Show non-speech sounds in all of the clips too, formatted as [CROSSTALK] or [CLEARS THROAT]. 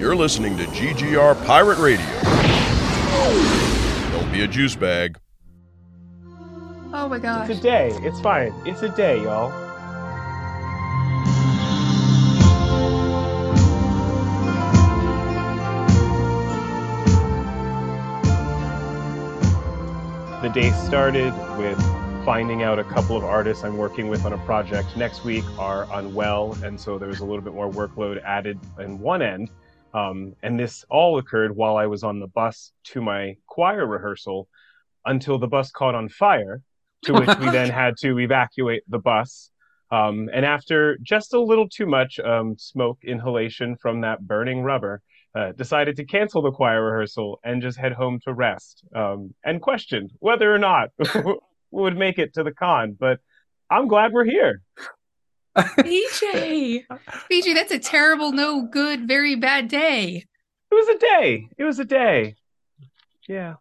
You're listening to GGR Pirate Radio. Don't be a juice bag. Oh my gosh. It's a day. It's fine. It's a day, y'all. The day started with finding out a couple of artists I'm working with on a project next week are unwell, and so there was a little bit more workload added in one end. Um, and this all occurred while I was on the bus to my choir rehearsal until the bus caught on fire, to which we then [LAUGHS] had to evacuate the bus. Um, and after just a little too much um, smoke inhalation from that burning rubber, uh, decided to cancel the choir rehearsal and just head home to rest. Um, and questioned whether or not we [LAUGHS] would make it to the con. But I'm glad we're here. BJ, BJ, that's a terrible, no good, very bad day. It was a day. It was a day. Yeah,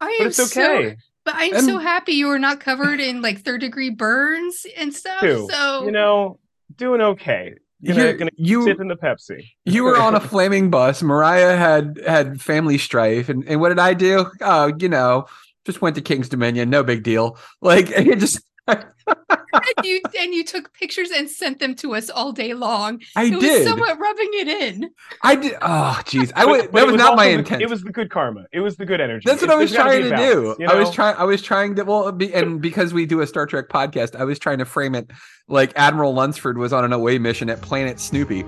I but am it's okay. so, but I'm And- so happy you were not covered in like third degree burns and stuff. Too. So You know, doing okay. Gonna, You're- gonna you- sip in the Pepsi. You were on a [LAUGHS] flaming bus. Mariah had had family strife, and, and what did I do? Oh, you know, just went to King's Dominion. No big deal. Like and [LAUGHS] it just, I, [LAUGHS] and you and you took pictures and sent them to us all day long. I it did. was somewhat rubbing it in. I did. Oh, jeez. I was that it was, not also my the- intent. It was the good karma. It was the good energy. That's what It- I was trying to a do. balance, you I was trying. I was trying to. Well, be, and because we do a Star Trek podcast, I was trying to frame it like Admiral Lunsford was on an away mission at Planet Snoopy.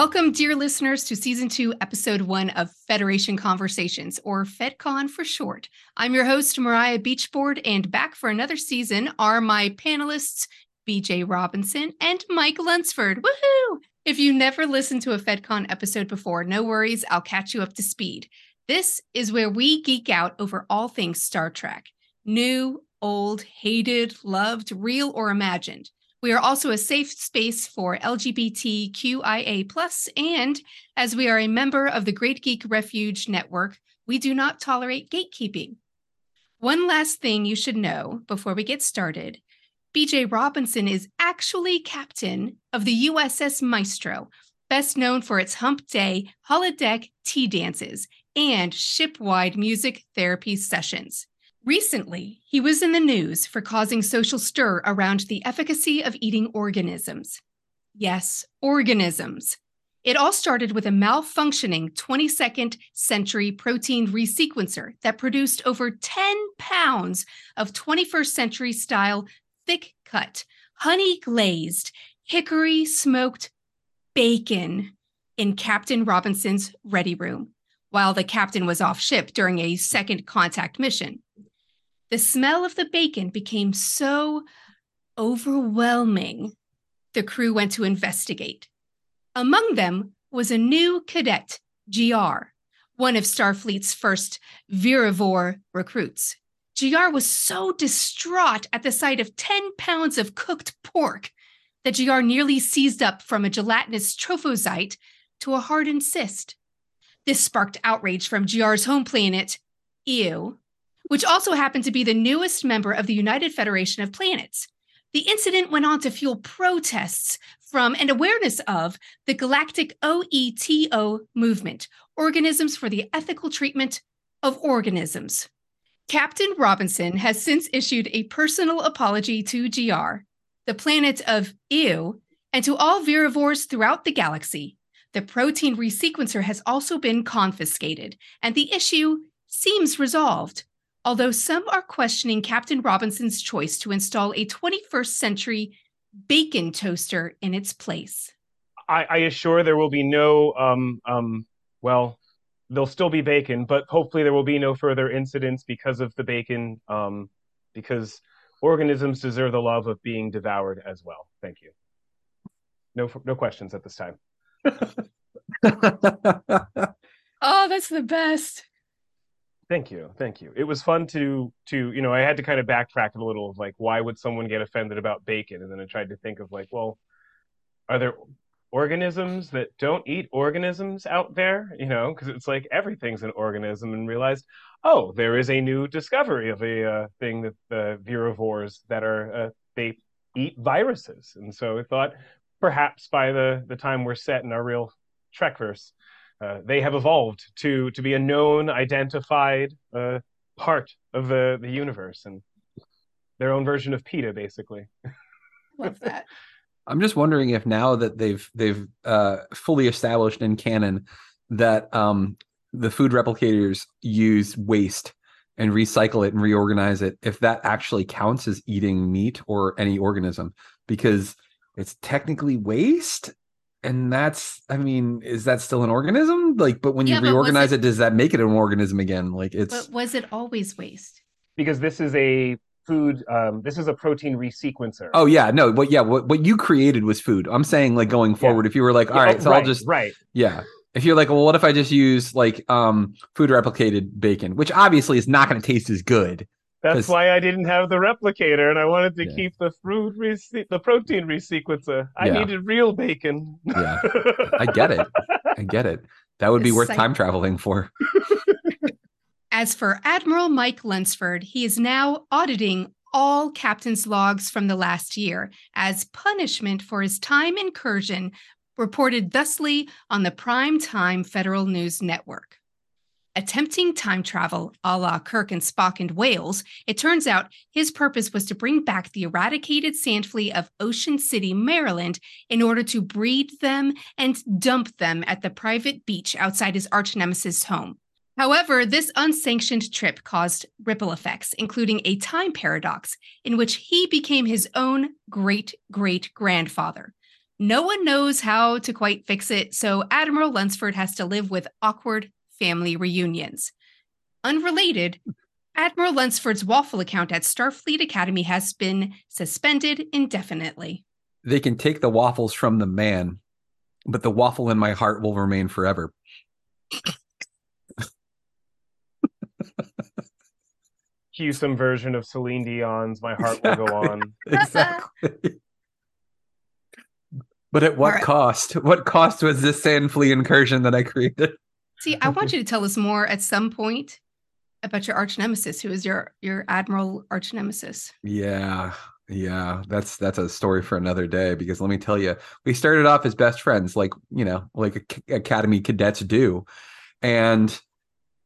Welcome, dear listeners, to season two, episode one of Federation Conversations, or FedCon for short. I'm your host, Mariah Beachboard, and back for another season are my panelists, BJ Robinson and Mike Lunsford. Woohoo! If you never listened to a FedCon episode before, no worries, I'll catch you up to speed. This is where we geek out over all things Star Trek new, old, hated, loved, real, or imagined. We are also a safe space for LGBTQIA, and as we are a member of the Great Geek Refuge Network, we do not tolerate gatekeeping. One last thing you should know before we get started BJ Robinson is actually captain of the USS Maestro, best known for its hump day holodeck tea dances and ship-wide music therapy sessions. Recently, he was in the news for causing social stir around the efficacy of eating organisms. Yes, organisms. It all started with a malfunctioning 22nd century protein resequencer that produced over 10 pounds of 21st century style thick cut, honey glazed, hickory smoked bacon in Captain Robinson's ready room while the captain was off ship during a second contact mission. The smell of the bacon became so overwhelming, the crew went to investigate. Among them was a new cadet, GR, one of Starfleet's first Virivore recruits. GR was so distraught at the sight of 10 pounds of cooked pork that GR nearly seized up from a gelatinous trophocyte to a hardened cyst. This sparked outrage from GR's home planet, Ew, which also happened to be the newest member of the United Federation of Planets. The incident went on to fuel protests from and awareness of the galactic OETO movement, Organisms for the Ethical Treatment of Organisms. Captain Robinson has since issued a personal apology to GR, the planet of Ew, and to all virivores throughout the galaxy. The protein resequencer has also been confiscated, and the issue seems resolved although some are questioning Captain Robinson's choice to install a 21st century bacon toaster in its place. I, I assure there will be no, um, um, well, there'll still be bacon, but hopefully there will be no further incidents because of the bacon, um, because organisms deserve the love of being devoured as well. Thank you. No, no questions at this time. [LAUGHS] Oh, that's the best. Thank you, thank you. It was fun to to you know I had to kind of backtrack a little of like why would someone get offended about bacon, and then I tried to think of like, well, are there organisms that don't eat organisms out there? You know, because it's like everything's an organism, and realized, oh, there is a new discovery of a uh, thing that the virivores that are uh, they eat viruses, and so I thought perhaps by the the time we're set in our real Trekverse uh, they have evolved to to be a known, identified uh, part of the the universe and their own version of PETA, basically. Love that. [LAUGHS] I'm just wondering if now that they've they've uh, fully established in canon that um, the food replicators use waste and recycle it and reorganize it, if that actually counts as eating meat or any organism, because it's technically waste and that's i mean is that still an organism? Like but when Yeah, you but reorganize it- it, does that make it an organism again? Like it's But was it always waste? because this is a food um, this is a protein resequencer. Oh yeah no but yeah what, what you created was food. I'm saying like going forward if you were like all Yeah, right so right, i'll just right. Yeah. If you're like well what if i just use like um food replicated bacon? Which obviously is not going to taste as good that's 'Cause- why i didn't have the replicator and i wanted to Yeah. keep the fruit rese- the protein resequencer i Yeah. needed real bacon Yeah. [LAUGHS] i get it i get it that would be The worth psych- time traveling for [LAUGHS] As for Admiral Mike Lunsford, he is now auditing all captain's logs from the last year as punishment for his time incursion, reported thusly on the primetime Federal News Network. Attempting time travel a la Kirk and Spock and whales, it turns out his purpose was to bring back the eradicated sand flea of Ocean City, Maryland, in order to breed them and dump them at the private beach outside his arch nemesis' home. However, this unsanctioned trip caused ripple effects, including a time paradox in which he became his own great great grandfather. No one knows how to quite fix it, so Admiral Lunsford has to live with awkward family reunions. Unrelated, Admiral Lunsford's waffle account at Starfleet Academy has been suspended indefinitely. they can take the waffles from the man but the waffle in my heart will remain forever cue some version of celine dion's my heart will go on [LAUGHS] exactly. but at what Alright. cost? What cost was this sand flea incursion that I created? See, I want you to tell us more at some point about your arch nemesis, who is your your admiral arch nemesis. Yeah, yeah, that's that's a story for another day. Because let me tell you, we started off as best friends, like you know, like academy cadets do, and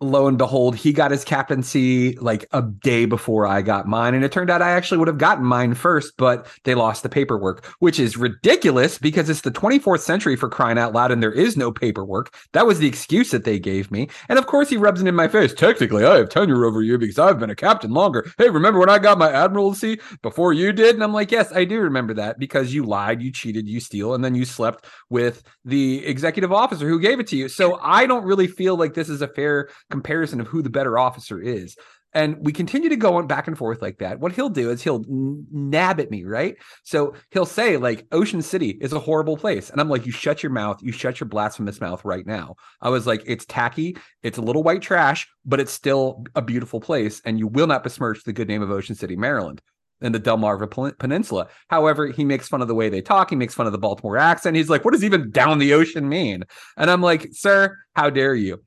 lo and behold, he got his captaincy like a day before I got mine. And it turned out I actually would have gotten mine first, but they lost the paperwork, which is ridiculous because it's the 24th century for crying out loud and there is no paperwork. That was the excuse that they gave me. And of course, he rubs it in my face. Technically, I have tenure over you because I've been a captain longer. Hey, remember when I got my admiralty before you did? And I'm like, yes, I do remember that because you lied, you cheated, you steal, and then you slept with the executive officer who gave it to you. So I don't really feel like this is a fair comparison of who the better officer is. And we continue to go on back and forth like that. What he'll do is he'll nab at me, right? So he'll say, like, Ocean City is a horrible place. And I'm like, you shut your mouth. You shut your blasphemous mouth right now. I was like, it's tacky. It's a little white trash, but it's still a beautiful place. And you will not besmirch the good name of Ocean City, Maryland and the Delmarva Peninsula. However, he makes fun of the way they talk. He makes fun of the Baltimore accent. He's like, what does even down the ocean mean? And I'm like, sir, how dare you?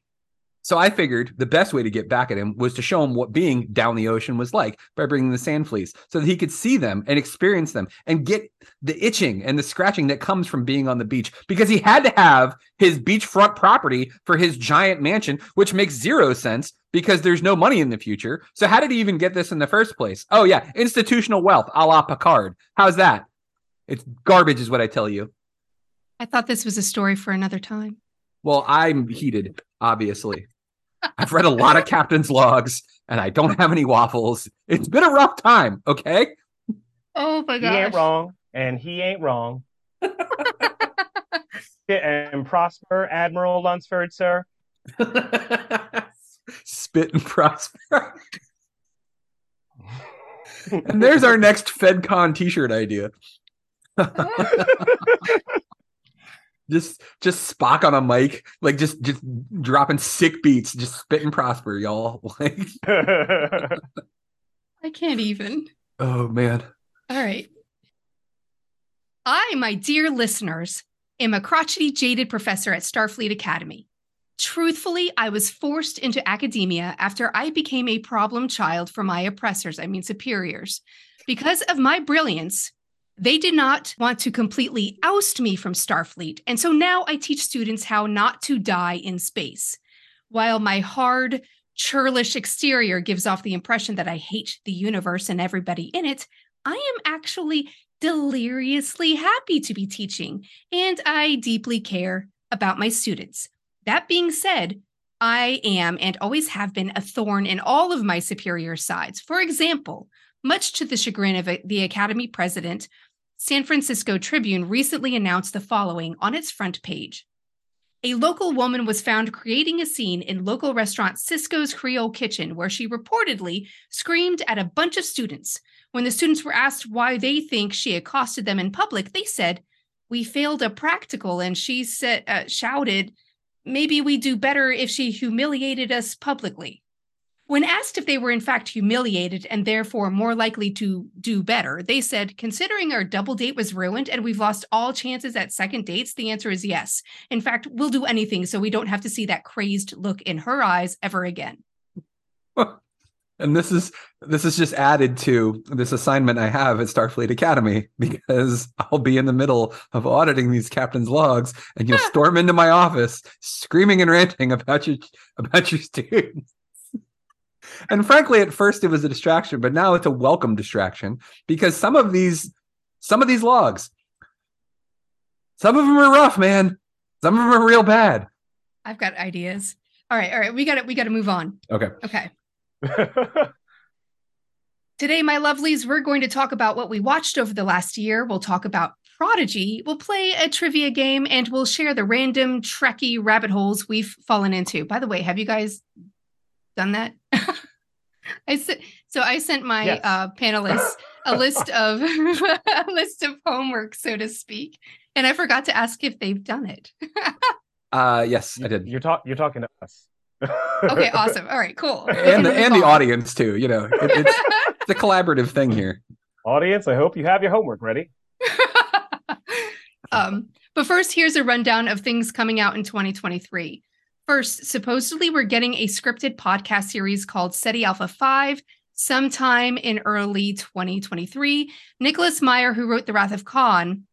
So I figured the best way to get back at him was to show him what being down the ocean was like by bringing the sand fleas so that he could see them and experience them and get the itching and the scratching that comes from being on the beach because he had to have his beachfront property for his giant mansion, which makes zero sense because there's no money in the future. So how did he even get this in the first place? Oh yeah, institutional wealth a la Picard. How's that? It's garbage is what I tell you. I thought this was a story for another time. Well, I'm heated, obviously. I've read a lot of captain's logs and I don't have any waffles. It's been a rough time, okay? Oh my god. he ain't wrong and he ain't wrong [LAUGHS] Yeah, and prosper admiral lunsford sir [LAUGHS] Spit and prosper. and there's our next FedCon t-shirt idea. [LAUGHS] just just Spock on a mic, like just just dropping sick beats, just spit and prosper, y'all. [LAUGHS] Like, [LAUGHS] I can't even. oh man. All right. I, my dear listeners, am a crotchety, jaded professor at Starfleet Academy. Truthfully, I was forced into academia after I became a problem child for my oppressors, I mean superiors. Because of my brilliance, they did not want to completely oust me from Starfleet. And so now I teach students how not to die in space. While my hard, churlish exterior gives off the impression that I hate the universe and everybody in it, I am actually deliriously happy to be teaching, and I deeply care about my students. That being said, I am and always have been a thorn in all of my superior sides. For example, much to the chagrin of the Academy president, San Francisco Tribune recently announced the following on its front page. A local woman was found creating a scene in local restaurant Cisco's Creole Kitchen, where she reportedly screamed at a bunch of students. When the students were asked why they think she accosted them in public, they said, "We failed a practical," and she said, uh, shouted, "Maybe we do better if she humiliated us publicly." When asked if they were in fact humiliated and therefore more likely to do better, they said, considering our double date was ruined and we've lost all chances at second dates, the answer is yes. In fact, we'll do anything so we don't have to see that crazed look in her eyes ever again. [LAUGHS] And this is this is just added to this assignment I have at Starfleet Academy [LAUGHS] because I'll be in the middle of auditing these captain's logs, and you'll [LAUGHS] storm into my office screaming and ranting about your about your students. And frankly, at first it was a distraction, but now it's a welcome distraction because some of these some of these logs, some of them are rough, man. Some of them are real bad. I've got ideas. All right, all right, we got it. we got to move on. Okay. Okay. [LAUGHS] Today, my lovelies, we're going to talk about what we watched over the last year. We'll talk about Prodigy. We'll play a trivia game and we'll share the random Trekkie rabbit holes we've fallen into. By the way, have you guys done that? I sent so I sent my Yes. uh, panelists a list of [LAUGHS] a list of homework, so to speak, and I forgot to ask if they've done it. [LAUGHS] Uh yes, I did. You're talk you're talking to us. okay, [LAUGHS] awesome. All right, cool. And the and the audience too, you know. It, it's it's a collaborative thing here. Audience, I hope you have your homework ready. um, but first, here's a rundown of things coming out in 2023. First, supposedly, we're getting a scripted podcast series called Ceti Alpha 5 sometime in early 2023. Nicholas Meyer, who wrote The Wrath of Khan,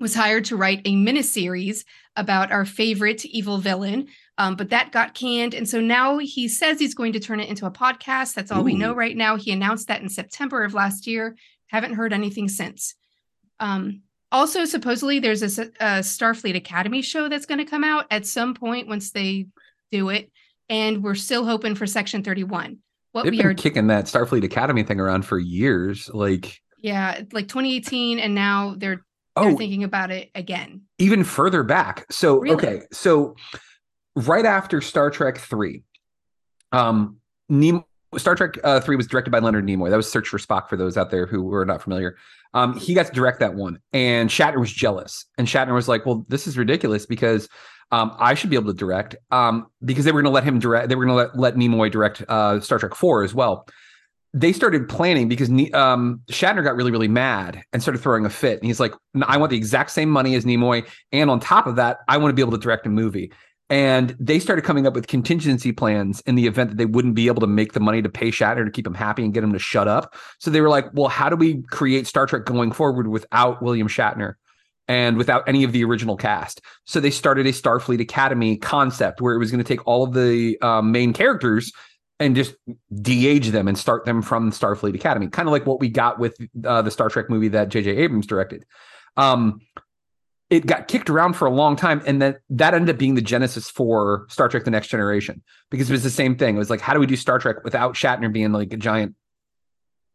was hired to write a miniseries about our favorite evil villain. Um, but that got canned. And so now he says he's going to turn it into a podcast. That's all we know right now. He announced that in September of last year. Haven't heard anything since. Um, also, supposedly, there's a, a Starfleet Academy show that's going to come out at some point once they do it. And we're still hoping for Section 31. What They've we been are, kicking that Starfleet Academy thing around for years. Like, yeah, like 2018. And now they're, they're oh, thinking about it again. even further back. So Really? okay, so right after Star Trek three, um, Nimoy, Star Trek uh, three was directed by Leonard Nimoy. That was Search for Spock for those out there who were not familiar. Um, he got to direct that one, and Shatner was jealous, and Shatner was like, "Well, this is ridiculous because." Um, I should be able to direct um, because they were going to let him direct. They were going to let, let Nimoy direct uh, Star Trek Four as well. They started planning because um, Shatner got really, really mad and started throwing a fit. And he's like, "I want the exact same money as Nimoy, and on top of that, I want to be able to direct a movie." And they started coming up with contingency plans in the event that they wouldn't be able to make the money to pay Shatner to keep him happy and get him to shut up. So they were like, "Well, how do we create Star Trek going forward without William Shatner?" and without any of the original cast. So they started a Starfleet Academy concept where it was going to take all of the um, main characters and just de-age them and start them from Starfleet Academy, kind of like what we got with uh, the Star Trek movie that J.J. Abrams directed. Um, it got kicked around for a long time, and that that ended up being the genesis for Star Trek: The Next Generation because it was the same thing. It was like, how do we do Star Trek without Shatner being like a giant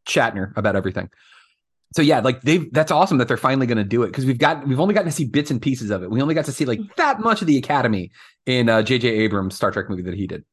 Shatner about everything? so yeah, like they've that's awesome that they're finally going to do it because we've got we've only gotten to see bits and pieces of it. We only got to see like that much of the Academy in uh, J.J. Abrams' Star Trek movie that he did.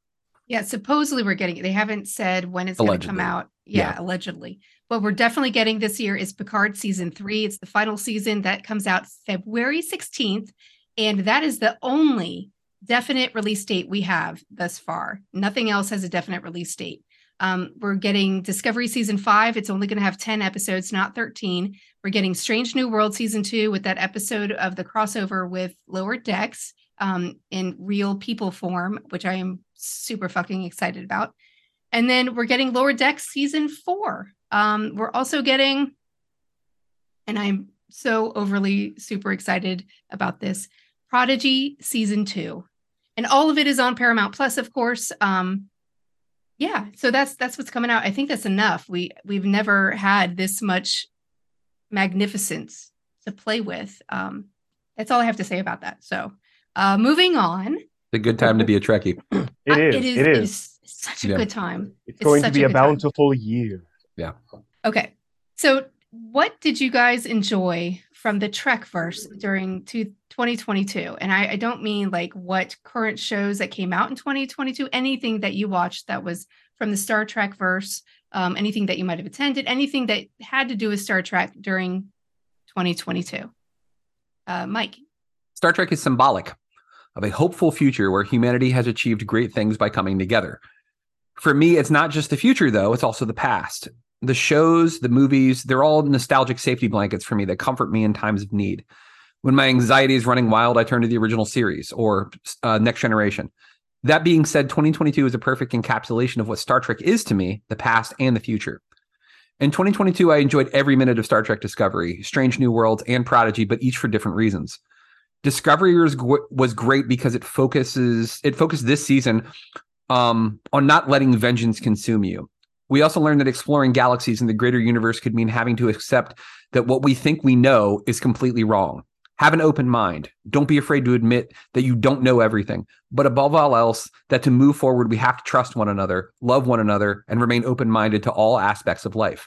Yeah, supposedly we're getting it. They haven't said when it's going to come out. Yeah, Yeah. allegedly. What we're definitely getting this year is Picard season three. It's the final season that comes out February 16th. And that is the only definite release date we have thus far. Nothing else has a definite release date. Um, we're getting Discovery season five. It's only going to have 10 episodes, not 13. We're getting Strange New World season two with that episode of the crossover with Lower Decks um, in real people form, which I am super fucking excited about. And then we're getting Lower Deck season four. Um, we're also getting, and I'm so overly super excited about this Prodigy season two. And all of it is on Paramount Plus, of course. Um, yeah, so that's that's what's coming out. I think that's enough. We we've never had this much magnificence to play with. Um, that's all I have to say about that. So, uh, moving on. It's a good time to be a Trekkie. It is. It is, It it is. is such a Yeah. good time. It's It's going to be a a good time. bountiful year. Yeah. Okay. So, what did you guys enjoy from the Trekverse during two, 2022? And I, I don't mean like what current shows that came out in 2022, anything that you watched that was from the Star Trek verse, um, anything that you might have attended, anything that had to do with Star Trek during 2022. Uh, Mike. Star Trek is symbolic of a hopeful future where humanity has achieved great things by coming together. For me, it's not just the future, though, it's also the past. The shows, the movies, they're all nostalgic safety blankets for me that comfort me in times of need. When my anxiety is running wild, I turn to the original series or uh, Next Generation. That being said, 2022 is a perfect encapsulation of what Star Trek is to me, the past and the future. In 2022, I enjoyed every minute of Star Trek Discovery, Strange New Worlds, and Prodigy, but each for different reasons. Discovery was, was great because it focuses it focused this season um, on not letting vengeance consume you. We also learned that exploring galaxies in the greater universe could mean having to accept that what we think we know is completely wrong. Have an open mind. Don't be afraid to admit that you don't know everything. But above all else, that to move forward, we have to trust one another, love one another, and remain open minded to all aspects of life.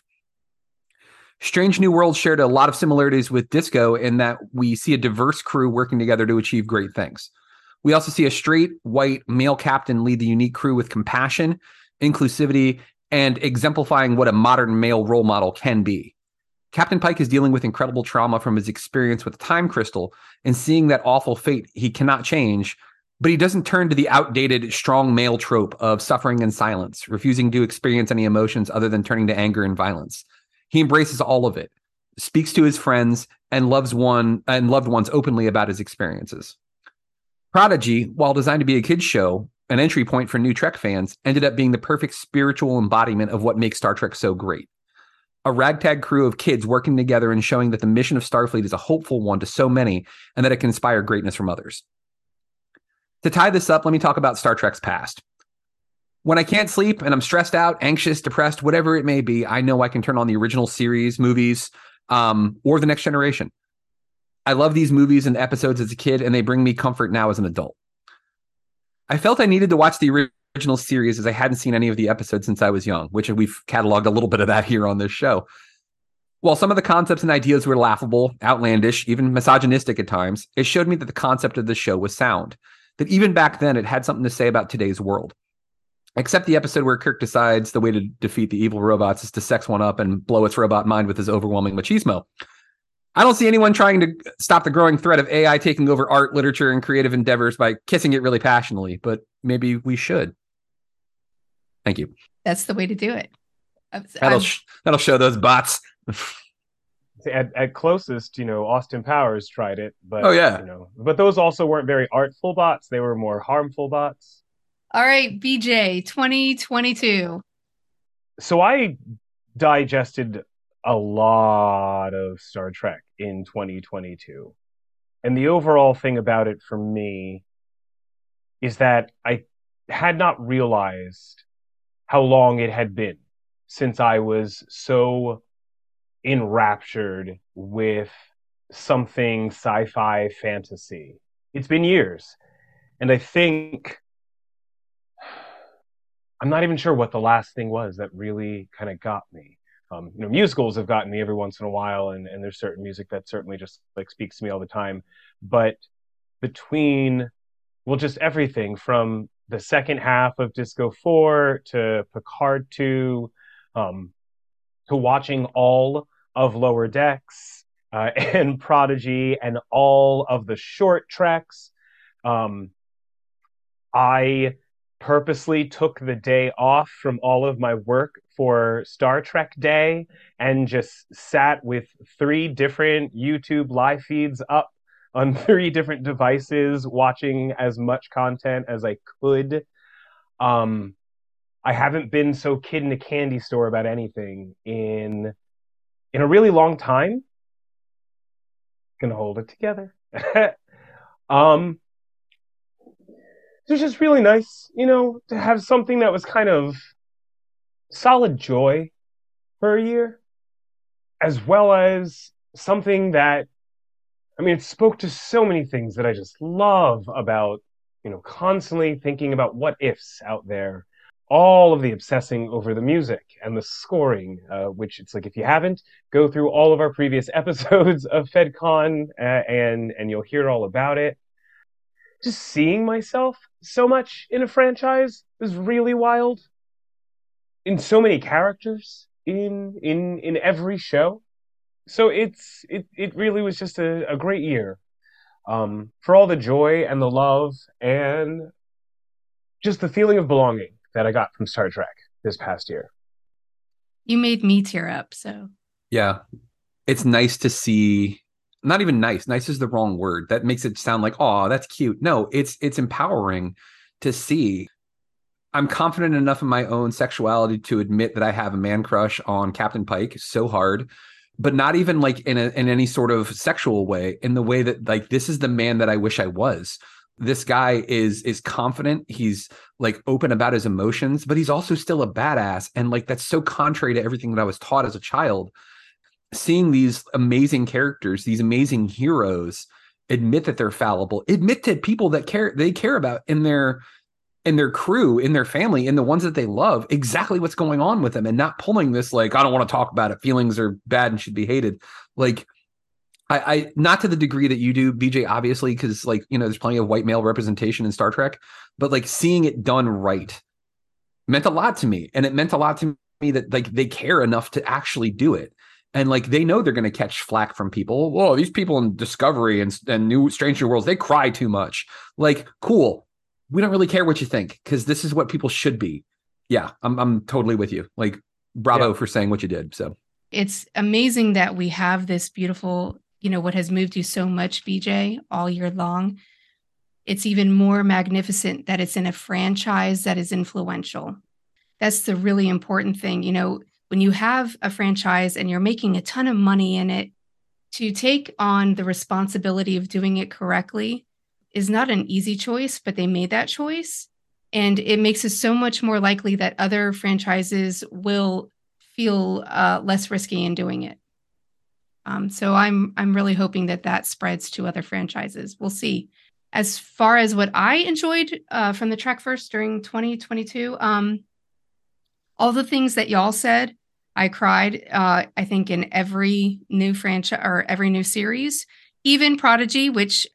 Strange New World shared a lot of similarities with Disco in that we see a diverse crew working together to achieve great things. We also see a straight, white, male captain lead the unique crew with compassion, inclusivity, and exemplifying what a modern male role model can be. Captain Pike is dealing with incredible trauma from his experience with time crystal and seeing that awful fate he cannot change, but he doesn't turn to the outdated strong male trope of suffering in silence, refusing to experience any emotions other than turning to anger and violence. He embraces all of it, speaks to his friends, and loves one and loved ones openly about his experiences. Prodigy, while designed to be a kids show, an entry point for new Trek fans, ended up being the perfect spiritual embodiment of what makes Star Trek so great. A ragtag crew of kids working together and showing that the mission of Starfleet is a hopeful one to so many and that it can inspire greatness from others. To tie this up, let me talk about Star Trek's past. When I can't sleep and I'm stressed out, anxious, depressed, whatever it may be, I know I can turn on the original series, movies, um, or the next generation. I love these movies and episodes as a kid, and they bring me comfort now as an adult. I felt I needed to watch the original series as I hadn't seen any of the episodes since I was young, which we've cataloged a little bit of that here on this show. While some of the concepts and ideas were laughable, outlandish, even misogynistic at times, it showed me that the concept of the show was sound, that even back then it had something to say about today's world. Except the episode where Kirk decides the way to defeat the evil robots is to sex one up and blow its robot mind with his overwhelming machismo. I don't see anyone trying to stop the growing threat of AI taking over art, literature, and creative endeavors by kissing it really passionately, but maybe we should. Thank you. That's the way to do it. I'm- That'll sh- that'll show those bots. At, at closest, you know, Austin Powers tried it, but Oh, yeah. you know, but those also weren't very artful bots. They were more harmful bots. All right, BJ, 2022. So I digested a lot of Star Trek in 2022. And the overall thing about it for me is that I had not realized how long it had been since I was so enraptured with something sci fi fantasy. It's been years. And I think I'm not even sure what the last thing was that really kind of got me. Um, you know, musicals have gotten me every once in a while, and, and there's certain music that certainly just like speaks to me all the time. But between, well, just everything from the second half of Disco 4 to Picard 2 um, to watching all of Lower Decks uh, [LAUGHS] and Prodigy and all of the short treks. Um, I purposely took the day off from all of my work for Star Trek Day and just sat with three different YouTube live feeds up on [LAUGHS] three different devices, watching as much content as I could. Um, I haven't been so kid in a candy store about anything in in a really long time. Gonna hold it together. [LAUGHS] um, it was just really nice, you know, to have something that was kind of solid joy for a year, as well as something that, I mean, it spoke to so many things that I just love about, you know, constantly thinking about what ifs out there. All of the obsessing over the music and the scoring, uh, which it's like if you haven't, go through all of our previous [LAUGHS] episodes of FedCon uh, and and you'll hear all about it just seeing myself so much in a franchise is really wild. In so many characters in in in every show. So it's it it really was just a, a great year. Um, for all the joy and the love and just the feeling of belonging that I got from Star Trek this past year. You made me tear up, so Yeah. It's nice to see not even nice. Nice is the wrong word. That makes it sound like, oh, that's cute. No, it's it's empowering to see. I'm confident enough in my own sexuality to admit that I have a man crush on Captain Pike so hard, but not even like in a, in any sort of sexual way. In the way that like this is the man that I wish I was. This guy is is confident. He's like open about his emotions, but he's also still a badass. And like that's so contrary to everything that I was taught as a child seeing these amazing characters, these amazing heroes admit that they're fallible, admit to people that care they care about in their in their crew, in their family, in the ones that they love, exactly what's going on with them and not pulling this like, I don't want to talk about it. Feelings are bad and should be hated. Like I, I not to the degree that you do, BJ, obviously, because like, you know, there's plenty of white male representation in Star Trek, but like seeing it done right meant a lot to me. And it meant a lot to me that like they care enough to actually do it and like they know they're going to catch flack from people. Whoa, these people in Discovery and and New Stranger Worlds they cry too much. Like, cool. We don't really care what you think because this is what people should be. Yeah, I'm I'm totally with you. Like, bravo yeah. for saying what you did. So it's amazing that we have this beautiful, you know, what has moved you so much, BJ, all year long. It's even more magnificent that it's in a franchise that is influential. That's the really important thing. You know, when you have a franchise and you're making a ton of money in it, to take on the responsibility of doing it correctly is not an easy choice, but they made that choice. And it makes it so much more likely that other franchises will feel uh, less risky in doing it. Um, so I'm I'm really hoping that that spreads to other franchises. We'll see. As far as what I enjoyed uh, from the Trekverse during 2022, um, all the things that y'all said, I cried, uh, I think, in every new franchise or every new series, even Prodigy, which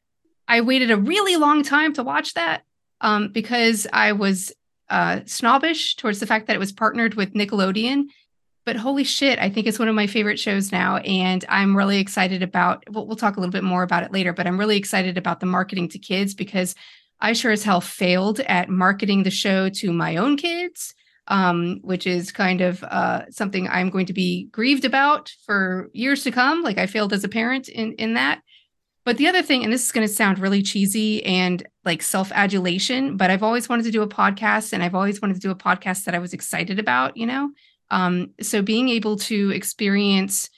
I waited a really long time to watch that um, because I was uh, snobbish towards the fact that it was partnered with Nickelodeon. But holy shit, I think it's one of my favorite shows now. And I'm really excited about, we'll, we'll talk a little bit more about it later, but I'm really excited about the marketing to kids because I sure as hell failed at marketing the show to my own kids um, which is kind of uh, something I'm going to be grieved about for years to come. Like I failed as a parent in in that. But the other thing, and this is going to sound really cheesy and like self adulation, but I've always wanted to do a podcast, and I've always wanted to do a podcast that I was excited about. You know, um, so being able to experience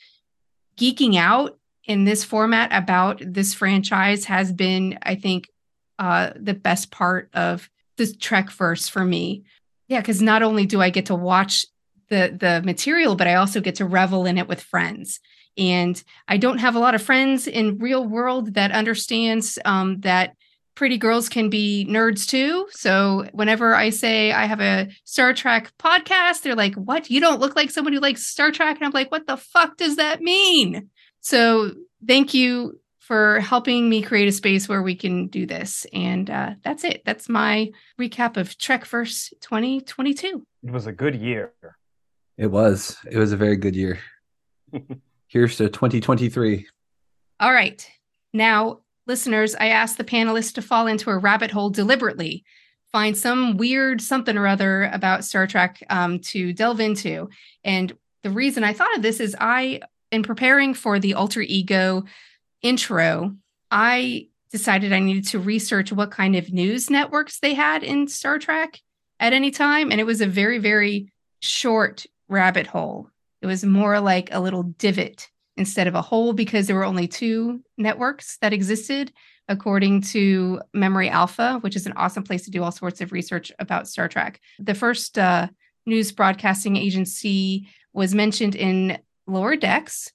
geeking out in this format about this franchise has been, I think, uh, the best part of the Trek verse for me yeah, because not only do I get to watch the the material, but I also get to revel in it with friends. And I don't have a lot of friends in real world that understands um, that pretty girls can be nerds too. So whenever I say I have a Star Trek podcast, they're like, "What? You don't look like someone who likes Star Trek." And I'm like, "What the fuck does that mean?" So thank you for helping me create a space where we can do this. And uh, that's it. That's my recap of Trekverse 2022. It was a good year. It was. It was a very good year. [LAUGHS] Here's to 2023. All right. Now, listeners, I asked the panelists to fall into a rabbit hole deliberately, find some weird something or other about Star Trek um, to delve into. And the reason I thought of this is I, in preparing for the alter ego intro, I decided I needed to research what kind of news networks they had in Star Trek at any time. And it was a very, very short rabbit hole. It was more like a little divot instead of a hole because there were only two networks that existed, according to Memory Alpha, which is an awesome place to do all sorts of research about Star Trek. The first uh, news broadcasting agency was mentioned in Lower Decks,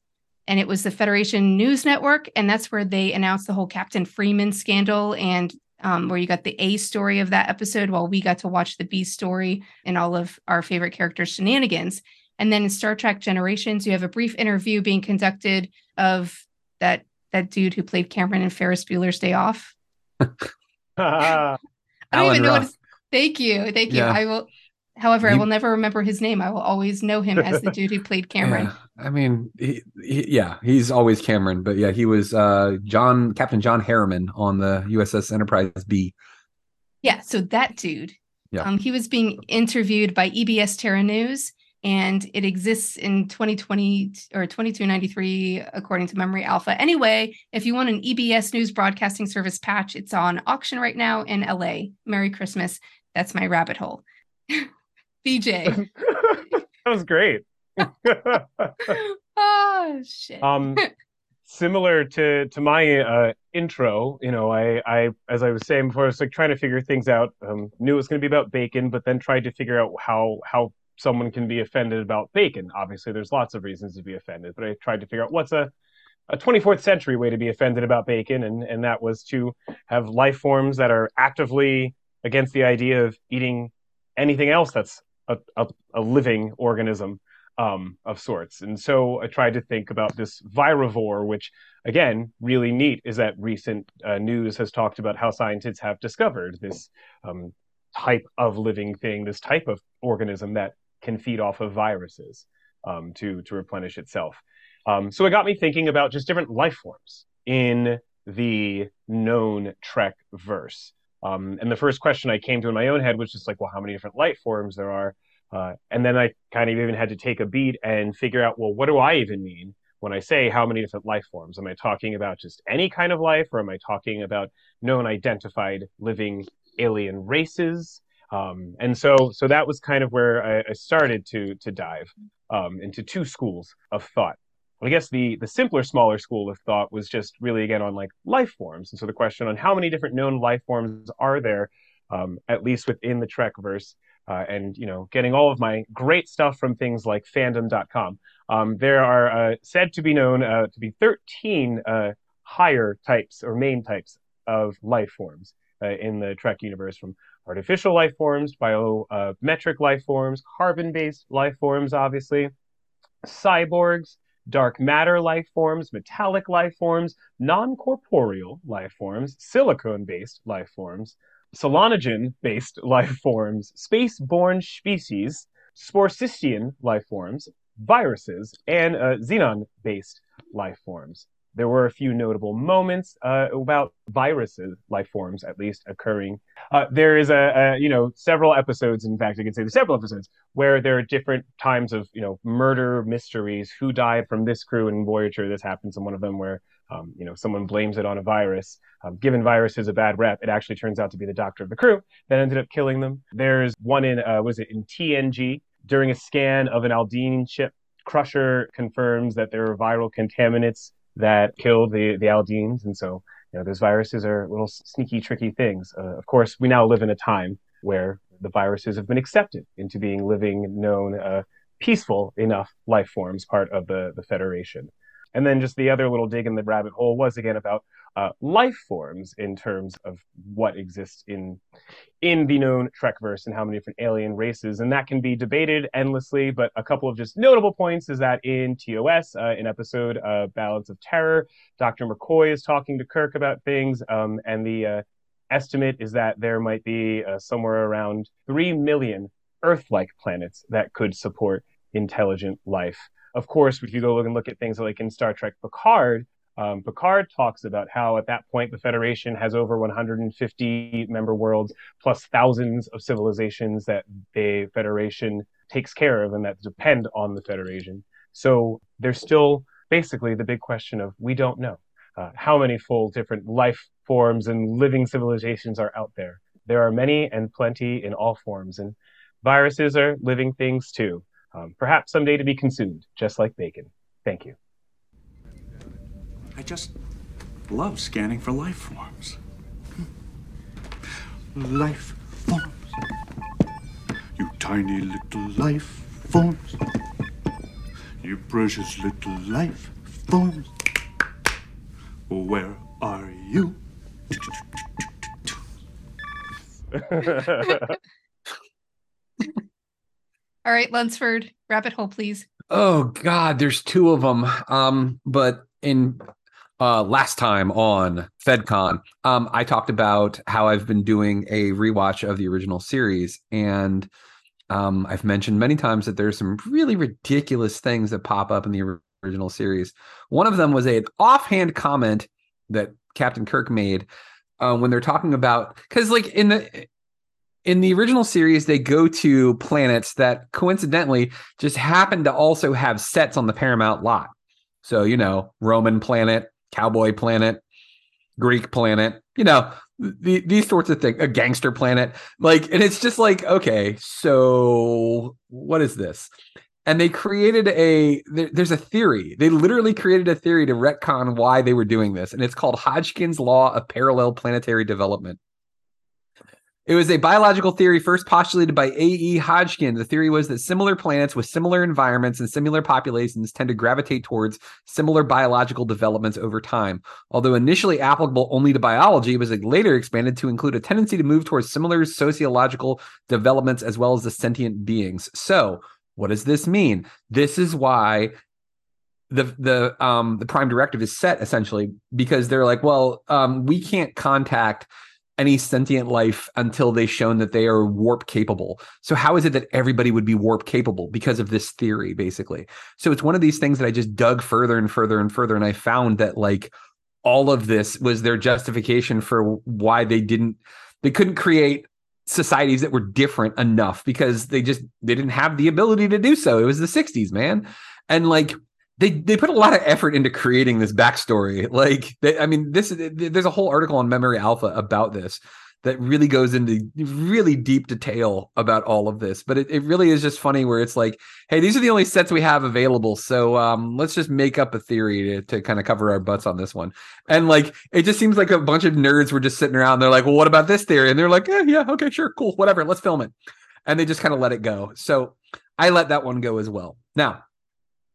and it was the Federation News Network. And that's where they announced the whole Captain Freeman scandal and um, where you got the A story of that episode while we got to watch the B story and all of our favorite characters' shenanigans. And then in Star Trek Generations, you have a brief interview being conducted of that that dude who played Cameron in Ferris Bueller's Day Off. [LAUGHS] [LAUGHS] I don't Alan even know. Thank you, thank you. Yeah. I will. However, I will never remember his name. I will always know him as the dude who [LAUGHS] played Cameron. Yeah, I mean, he, he, yeah, he's always Cameron, but yeah, he was uh, John Captain John Harriman on the USS Enterprise B. Yeah, so that dude. Yeah. Um, he was being interviewed by EBS Terra News, and it exists in 2020 or 2293, according to Memory Alpha. Anyway, if you want an EBS News Broadcasting Service patch, it's on auction right now in LA. Merry Christmas. That's my rabbit hole. [LAUGHS] BJ. [LAUGHS] that was great. [LAUGHS] oh, shit. um similar to to my uh intro you know i i as i was saying before i was like trying to figure things out um knew it was going to be about bacon but then tried to figure out how how someone can be offended about bacon obviously there's lots of reasons to be offended but i tried to figure out what's a a 24th century way to be offended about bacon and and that was to have life forms that are actively against the idea of eating anything else that's a, a, a living organism um, of sorts. And so I tried to think about this virivore, which, again, really neat is that recent uh, news has talked about how scientists have discovered this um, type of living thing, this type of organism that can feed off of viruses um, to, to replenish itself. Um, so it got me thinking about just different life forms in the known Trek verse. Um, and the first question I came to in my own head was just like, well, how many different life forms there are? Uh, and then I kind of even had to take a beat and figure out, well, what do I even mean when I say how many different life forms? Am I talking about just any kind of life, or am I talking about known identified living alien races? Um, and so, so that was kind of where I, I started to to dive um, into two schools of thought. I guess the the simpler, smaller school of thought was just really again on like life forms, and so the question on how many different known life forms are there, um, at least within the Trek verse, uh, and you know getting all of my great stuff from things like fandom.com um, there are uh, said to be known uh, to be 13 uh, higher types or main types of life forms uh, in the trek universe from artificial life forms biometric life forms carbon-based life forms obviously cyborgs dark matter life forms metallic life forms non-corporeal life forms silicone-based life forms Solanogen based [LAUGHS] life forms, space born species, Sporocystian life forms, viruses, and uh, xenon based life forms. There were a few notable moments uh, about viruses, life forms at least, occurring. Uh, there is a, a, you know, several episodes. In fact, I can say there's several episodes where there are different times of, you know, murder mysteries. Who died from this crew in Voyager? This happens in one of them where um, you know, someone blames it on a virus. Um, given viruses a bad rep, it actually turns out to be the doctor of the crew that ended up killing them. There's one in, uh, was it in TNG during a scan of an Aldean ship? Crusher confirms that there are viral contaminants that killed the the Aldeans, and so you know those viruses are little sneaky, tricky things. Uh, of course, we now live in a time where the viruses have been accepted into being living, known, uh, peaceful enough life forms, part of the the Federation. And then just the other little dig in the rabbit hole was again about uh, life forms in terms of what exists in in the known Trekverse and how many different alien races, and that can be debated endlessly. But a couple of just notable points is that in TOS, uh, in episode uh, Balance of Terror, Dr. McCoy is talking to Kirk about things, um, and the uh, estimate is that there might be uh, somewhere around three million Earth-like planets that could support intelligent life of course, if you go look and look at things like in Star Trek Picard, um, Picard talks about how at that point the Federation has over 150 member worlds plus thousands of civilizations that the Federation takes care of and that depend on the Federation. So there's still basically the big question of we don't know uh, how many full different life forms and living civilizations are out there. There are many and plenty in all forms, and viruses are living things too. Um, perhaps someday to be consumed, just like bacon. Thank you. I just love scanning for life forms. Life forms. You tiny little life forms. You precious little life forms. Where are you? [LAUGHS] All right, Lunsford, rabbit hole, please. Oh God, there's two of them. Um, but in uh last time on FedCon, um, I talked about how I've been doing a rewatch of the original series, and um, I've mentioned many times that there's some really ridiculous things that pop up in the original series. One of them was an offhand comment that Captain Kirk made uh, when they're talking about because, like in the in the original series, they go to planets that coincidentally just happen to also have sets on the Paramount lot. So you know, Roman planet, Cowboy planet, Greek planet, you know, the, these sorts of things, a gangster planet. Like, and it's just like, okay, so what is this? And they created a, there, there's a theory. They literally created a theory to retcon why they were doing this. And it's called Hodgkin's Law of Parallel Planetary Development. It was a biological theory first postulated by A.E. Hodgkin. The theory was that similar planets with similar environments and similar populations tend to gravitate towards similar biological developments over time. Although initially applicable only to biology, it was later expanded to include a tendency to move towards similar sociological developments as well as the sentient beings. So, what does this mean? This is why the the um the prime directive is set essentially because they're like, well, um, we can't contact any sentient life until they've shown that they are warp capable. So how is it that everybody would be warp capable because of this theory basically? So it's one of these things that I just dug further and further and further and I found that like all of this was their justification for why they didn't they couldn't create societies that were different enough because they just they didn't have the ability to do so. It was the 60s, man. And like they they put a lot of effort into creating this backstory. Like, they, I mean, this there's a whole article on Memory Alpha about this that really goes into really deep detail about all of this. But it, it really is just funny where it's like, hey, these are the only sets we have available. So um, let's just make up a theory to, to kind of cover our butts on this one. And like, it just seems like a bunch of nerds were just sitting around. They're like, well, what about this theory? And they're like, eh, yeah, okay, sure, cool, whatever, let's film it. And they just kind of let it go. So I let that one go as well. Now,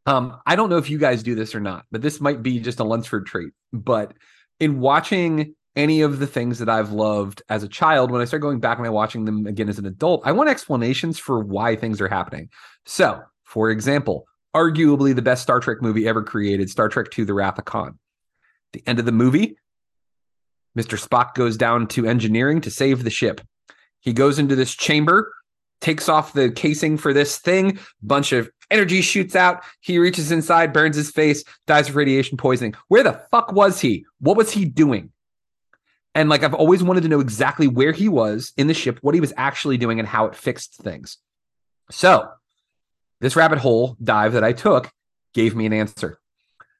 um, I don't know if you guys do this or not, but this might be just a Lunsford trait. But in watching any of the things that I've loved as a child, when I start going back and I watching them again as an adult, I want explanations for why things are happening. So, for example, arguably the best Star Trek movie ever created, Star Trek II: The Wrath of Khan. The end of the movie, Mr. Spock goes down to engineering to save the ship. He goes into this chamber, takes off the casing for this thing, bunch of Energy shoots out. He reaches inside, burns his face, dies of radiation poisoning. Where the fuck was he? What was he doing? And like, I've always wanted to know exactly where he was in the ship, what he was actually doing, and how it fixed things. So, this rabbit hole dive that I took gave me an answer.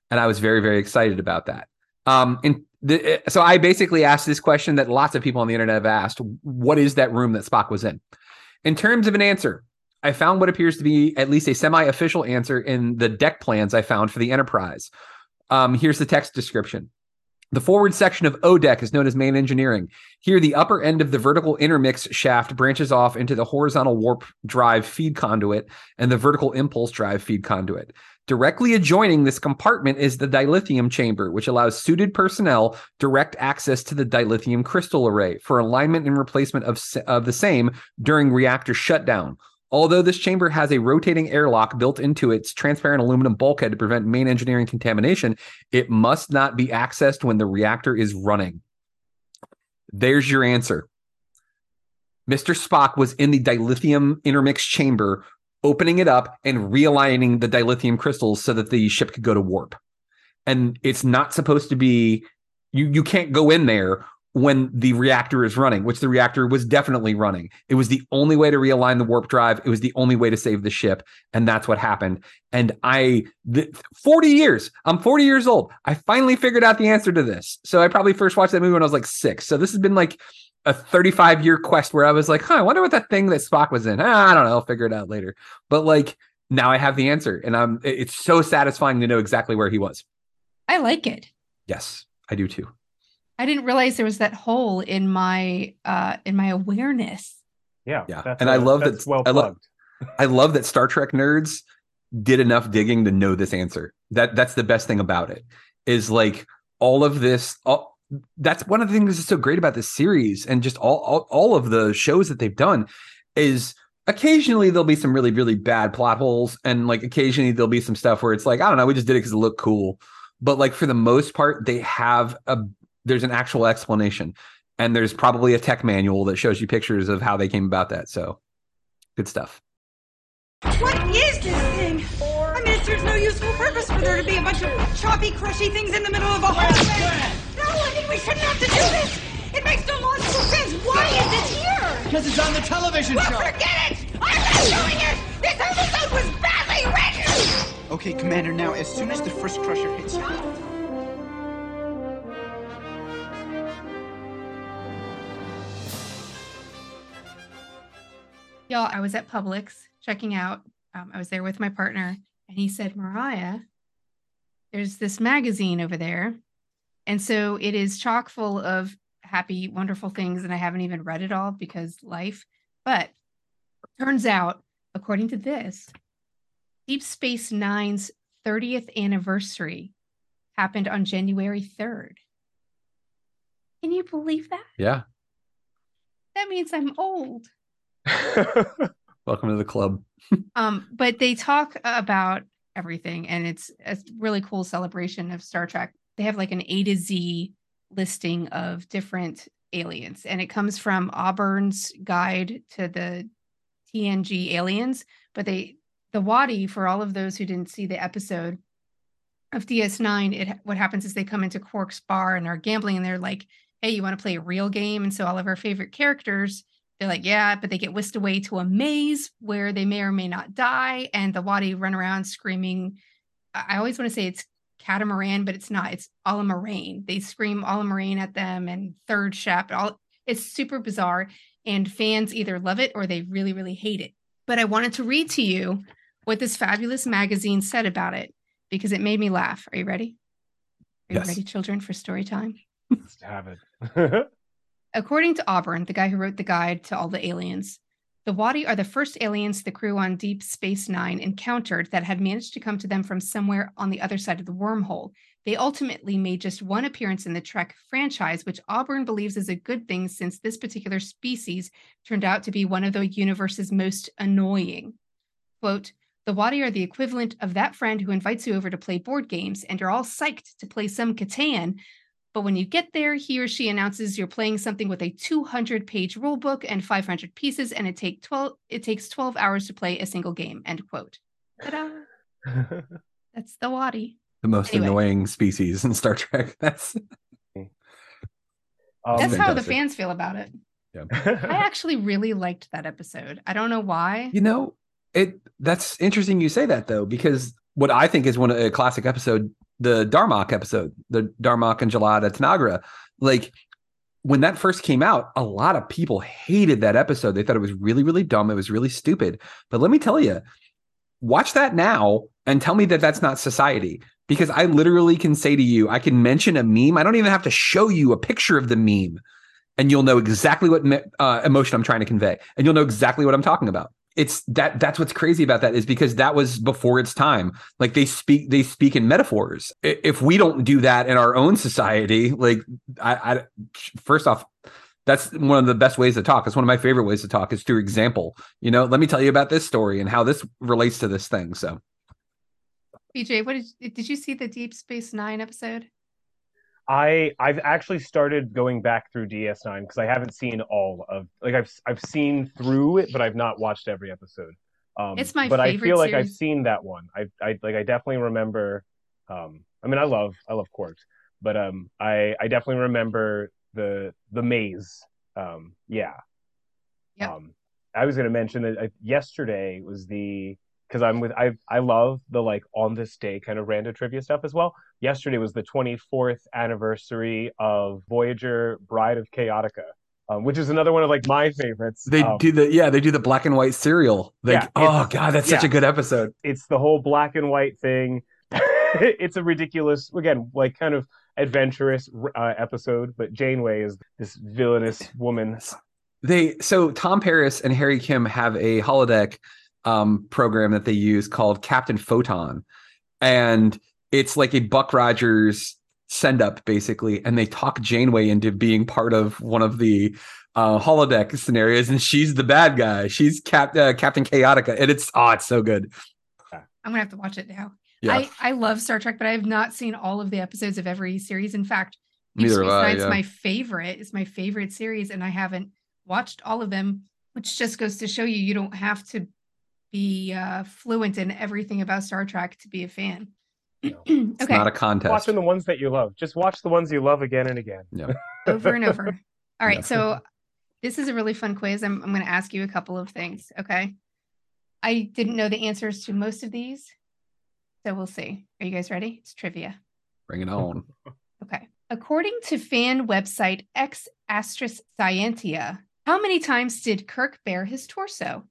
And I was very, very excited about that. Um, and the, so I basically asked this question that lots of people on the internet have asked What is that room that Spock was in? In terms of an answer, I found what appears to be at least a semi official answer in the deck plans I found for the Enterprise. Um, here's the text description. The forward section of O deck is known as main engineering. Here, the upper end of the vertical intermix shaft branches off into the horizontal warp drive feed conduit and the vertical impulse drive feed conduit. Directly adjoining this compartment is the dilithium chamber, which allows suited personnel direct access to the dilithium crystal array for alignment and replacement of, of the same during reactor shutdown. Although this chamber has a rotating airlock built into its transparent aluminum bulkhead to prevent main engineering contamination, it must not be accessed when the reactor is running. There's your answer. Mr. Spock was in the dilithium intermix chamber, opening it up and realigning the dilithium crystals so that the ship could go to warp. and it's not supposed to be. You you can't go in there when the reactor is running, which the reactor was definitely running. It was the only way to realign the warp drive. It was the only way to save the ship. And that's what happened. And I, the, 40 years, I'm 40 years old. I finally figured out the answer to this. So I probably first watched that movie when I was like six. So this has been like a 35 year quest where I was like, huh, I wonder what that thing that Spock was in. Ah, I don't know. I'll figure it out later. But like now I have the answer and I'm, it's so satisfying to know exactly where he was. I like it. Yes, I do too. I didn't realize there was that hole in my uh in my awareness. Yeah, Yeah. And a- I love that's that- well I love- plugged. I love that Star Trek nerds did enough digging to know this answer. That that's the best thing about it. Is like all of this. All, that's one of the things that's so great about this series and just all, all all of the shows that they've done is occasionally there'll be some really really bad plot holes and like occasionally there'll be some stuff where it's like I don't know we just did it because it looked cool. But like for the most part, they have a there's an actual explanation and there's probably a tech manual that shows you pictures of how they came about that. So good stuff. What is this thing? I mean, it serves no useful purpose for there to be a bunch of choppy, crushy things in the middle of a hallway. No, I mean, we shouldn't have to do this. It makes no logical sense. Why is it here? Because it's on the television Well, show. forget it! I'm not doing it! This episode was badly written! Okay, Commander, now as soon as the first crusher hits Y'all, I was at Publix checking out. Um, I was there with my partner, and he said, Mariah, there's this magazine over there. And so it is chock full of happy, wonderful things. And I haven't even read it all because life. But turns out, according to this, Deep Space Nine's 30th anniversary happened on January 3rd. Can you believe that? Yeah. That means I'm old. [LAUGHS] Welcome to the club. [LAUGHS] Um, but they talk about everything, and it's a really cool celebration of Star Trek. They have like an A to Z listing of different aliens, and it comes from Auburn's guide to the TNG aliens. But they, the Wadi, for all of those who didn't see the episode of DS9, it what happens is they come into Quark's bar and are gambling, and they're like, "Hey, you want to play a real game?" And so all of our favorite characters they're like, yeah, but they get whisked away to a maze where they may or may not die. And the Wadi run around screaming. I always want to say it's catamaran, but it's not. It's Allamaraine. They scream Allamaraine at them and third ship. All it's super bizarre. And fans either love it or they really, really hate it. But I wanted to read to you what this fabulous magazine said about it because it made me laugh. Are you ready? Are Yes. you ready, children, for story time? Let's have it. [LAUGHS] According to Auburn, the guy who wrote the guide to all the aliens, the Wadi are the first aliens the crew on Deep Space Nine encountered that had managed to come to them from somewhere on the other side of the wormhole. They ultimately made just one appearance in the Trek franchise, which Auburn believes is a good thing since this particular species turned out to be one of the universe's most annoying. Quote, the Wadi are the equivalent of that friend who invites you over to play board games and you're all psyched to play some Catan, but when you get there, he or she announces you're playing something with a 200 page rule book and 500 pieces, and it take 12 it takes 12 hours to play a single game. End quote. Ta-da. [LAUGHS] That's the Wadi. The most Anyway. annoying species in Star Trek. [LAUGHS] That's [LAUGHS] Um, That's how the fans feel about it. Yeah. I actually really liked that episode. I don't know why. you know it. That's interesting you say that though, because what I think is one of a classic episode, the Darmok episode, the Darmok and Jalad at Tanagra, like when that first came out, a lot of people hated that episode. They thought it was really, really dumb. It was really stupid. But let me tell you, watch that now and tell me that that's not society. Because I literally can say to you, I can mention a meme. I don't even have to show you a picture of the meme, and you'll know exactly what uh, emotion I'm trying to convey, and you'll know exactly what I'm talking about. It's that that's what's crazy about that is because that was before its time. Like they speak they speak in metaphors. If we don't do that in our own society, like I, I first off, that's one of the best ways to talk. It's one of my favorite ways to talk is through example. You know, let me tell you about this story and how this relates to this thing. So BJ, what did did you see the Deep Space Nine episode? I I've actually started going back through DS9 because I haven't seen all of like I've I've seen through it, but I've not watched every episode. Um, It's my but I feel like I've seen that one. I I like I definitely remember. Um, I mean, I love I love Quarks, but um, I I definitely remember the the maze. Um, yeah. Yep. Um, I was going to mention that yesterday was the because I'm with I I love the like on this day kind of random trivia stuff as well. Yesterday was the 24th anniversary of Voyager Bride of Chaotica, um, which is another one of like my favorites. They Um, do the yeah, they do the black and white serial. Like, Yeah, oh god, that's such yeah. a good episode. it's the whole black and white thing. [LAUGHS] it's a ridiculous, again, like kind of adventurous uh, episode. But Janeway is this villainous woman. They so Tom Paris and Harry Kim have a holodeck um, program that they use called Captain Proton, and it's like a Buck Rogers send up basically, and they talk Janeway into being part of one of the uh, holodeck scenarios, and she's the bad guy. She's Cap uh, Captain Chaotica, and it's oh, it's so good. I'm gonna have to watch it now. Yeah, I, I love Star Trek, but I have not seen all of the episodes of every series. In fact, Deep Space have I, Nine's yeah. my favorite. It's my favorite series, and I haven't watched all of them, which just goes to show you you don't have to be uh, fluent in everything about Star Trek to be a fan. No. [CLEARS THROAT] it's okay, not a contest. Watching the ones that you love. Just watch the ones you love again and again. Yeah. [LAUGHS] over and over. [LAUGHS] All right, Yeah. so this is a really fun quiz. I'm I'm going to ask you a couple of things. Okay, I didn't know the answers to most of these, so we'll see. Are you guys ready? It's trivia. Bring it on. [LAUGHS] Okay. According to fan website Ex Astris Scientia, how many times did Kirk bare his torso?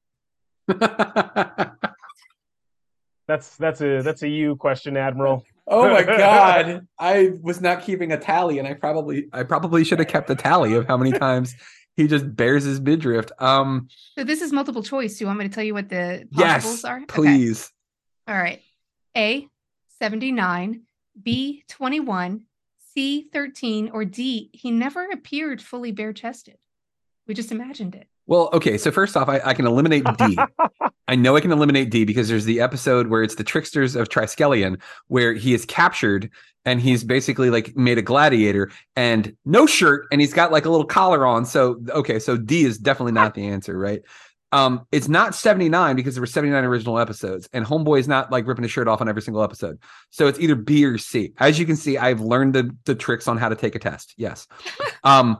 [LAUGHS] That's that's a that's a you question, Admiral. Oh my [LAUGHS] god. I was not keeping a tally and I probably I probably should have kept a tally of how many [LAUGHS] times he just bears his midriff. Um So this is multiple choice. Do you want me to tell you what the yes, possibles are? Okay. please. All right. A 79, B 21, C 13, or D he never appeared fully bare chested. We just imagined it. Well, okay, so first off, I, I can eliminate D. [LAUGHS] I know I can eliminate D because there's the episode where it's the tricksters of Triskelion, where he is captured and he's basically like made a gladiator and no shirt and he's got like a little collar on. So okay, so D is definitely not the answer, right? Um, it's not 79 because there were 79 original episodes, and Homeboy is not like ripping his shirt off on every single episode. So it's either B or C. As you can see, I've learned the the tricks on how to take a test. Yes. [LAUGHS] um,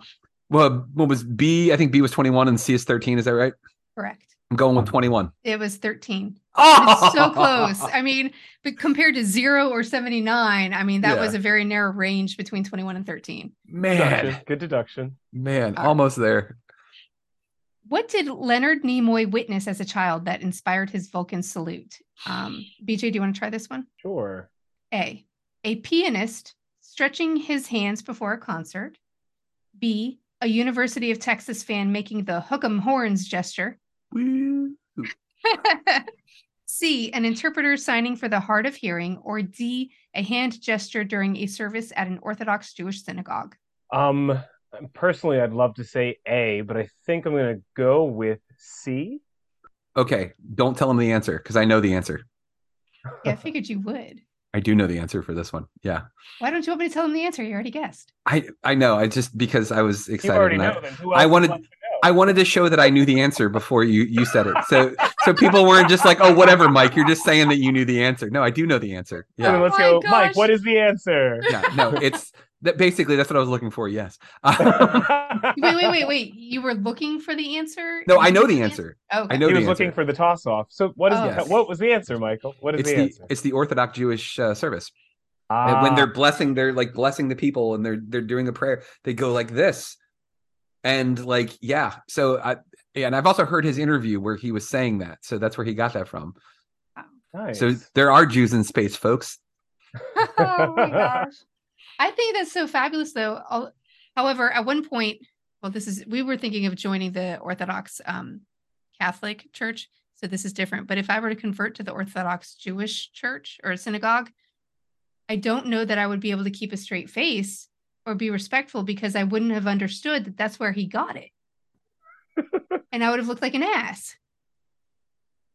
well, what was B? I think B was 21 and C is 13. Is that right? Correct. I'm going with 21. It was 13. Oh, It's so close. I mean, but compared to zero or 79, I mean, that Yeah. was a very narrow range between 21 and 13. Man, Deduction. Good deduction. man, All right. almost there. What did Leonard Nimoy witness as a child that inspired his Vulcan salute? Um, BJ, do you want to try this one? Sure. A. A pianist stretching his hands before a concert. B. A University of Texas fan making the hook 'em horns gesture. [LAUGHS] C. An interpreter signing for the hard of hearing. Or D. A hand gesture during a service at an Orthodox Jewish synagogue. Um, personally, I'd love to say A, but I think I'm gonna go with C. Okay, don't tell him the answer because I know the answer. Yeah, I figured you would. I do know the answer for this one. Yeah, Why don't you want me to tell them the answer? You already guessed. I I know. I just because I was You excited. already and I- Then who I wanted- would love to know? I wanted to show that I knew the answer before you you said it. So so people weren't just like, oh, whatever, Mike. You're just saying that you knew the answer. No, I do know the answer. So then Yeah. let's Oh go, my Mike. What is the answer? Yeah. No, it's that basically that's what I was looking for. Yes. [LAUGHS] Wait, wait, wait, wait. You were looking for the answer? no, I know the answer. Okay. I know he the was looking for the toss-off. So what is Oh. the, Yes. what was the answer, Michael? What is It's the, the answer? it's the Orthodox Jewish uh, service. And Ah, when they're blessing, they're like blessing the people and they're they're doing a prayer. They go like this, and like yeah. So I yeah, and I've also heard his interview where he was saying that. So that's where he got that from. nice. So there are Jews in space, folks. [LAUGHS] oh my gosh. I think that's so fabulous though. Al- However, at one point, well, this is we were thinking of joining the Orthodox um Catholic Church. So this is different. But if I were to convert to the Orthodox Jewish church or synagogue, I don't know that I would be able to keep a straight face or be respectful because I wouldn't have understood that that's where he got it. [LAUGHS] and I would have looked like an ass.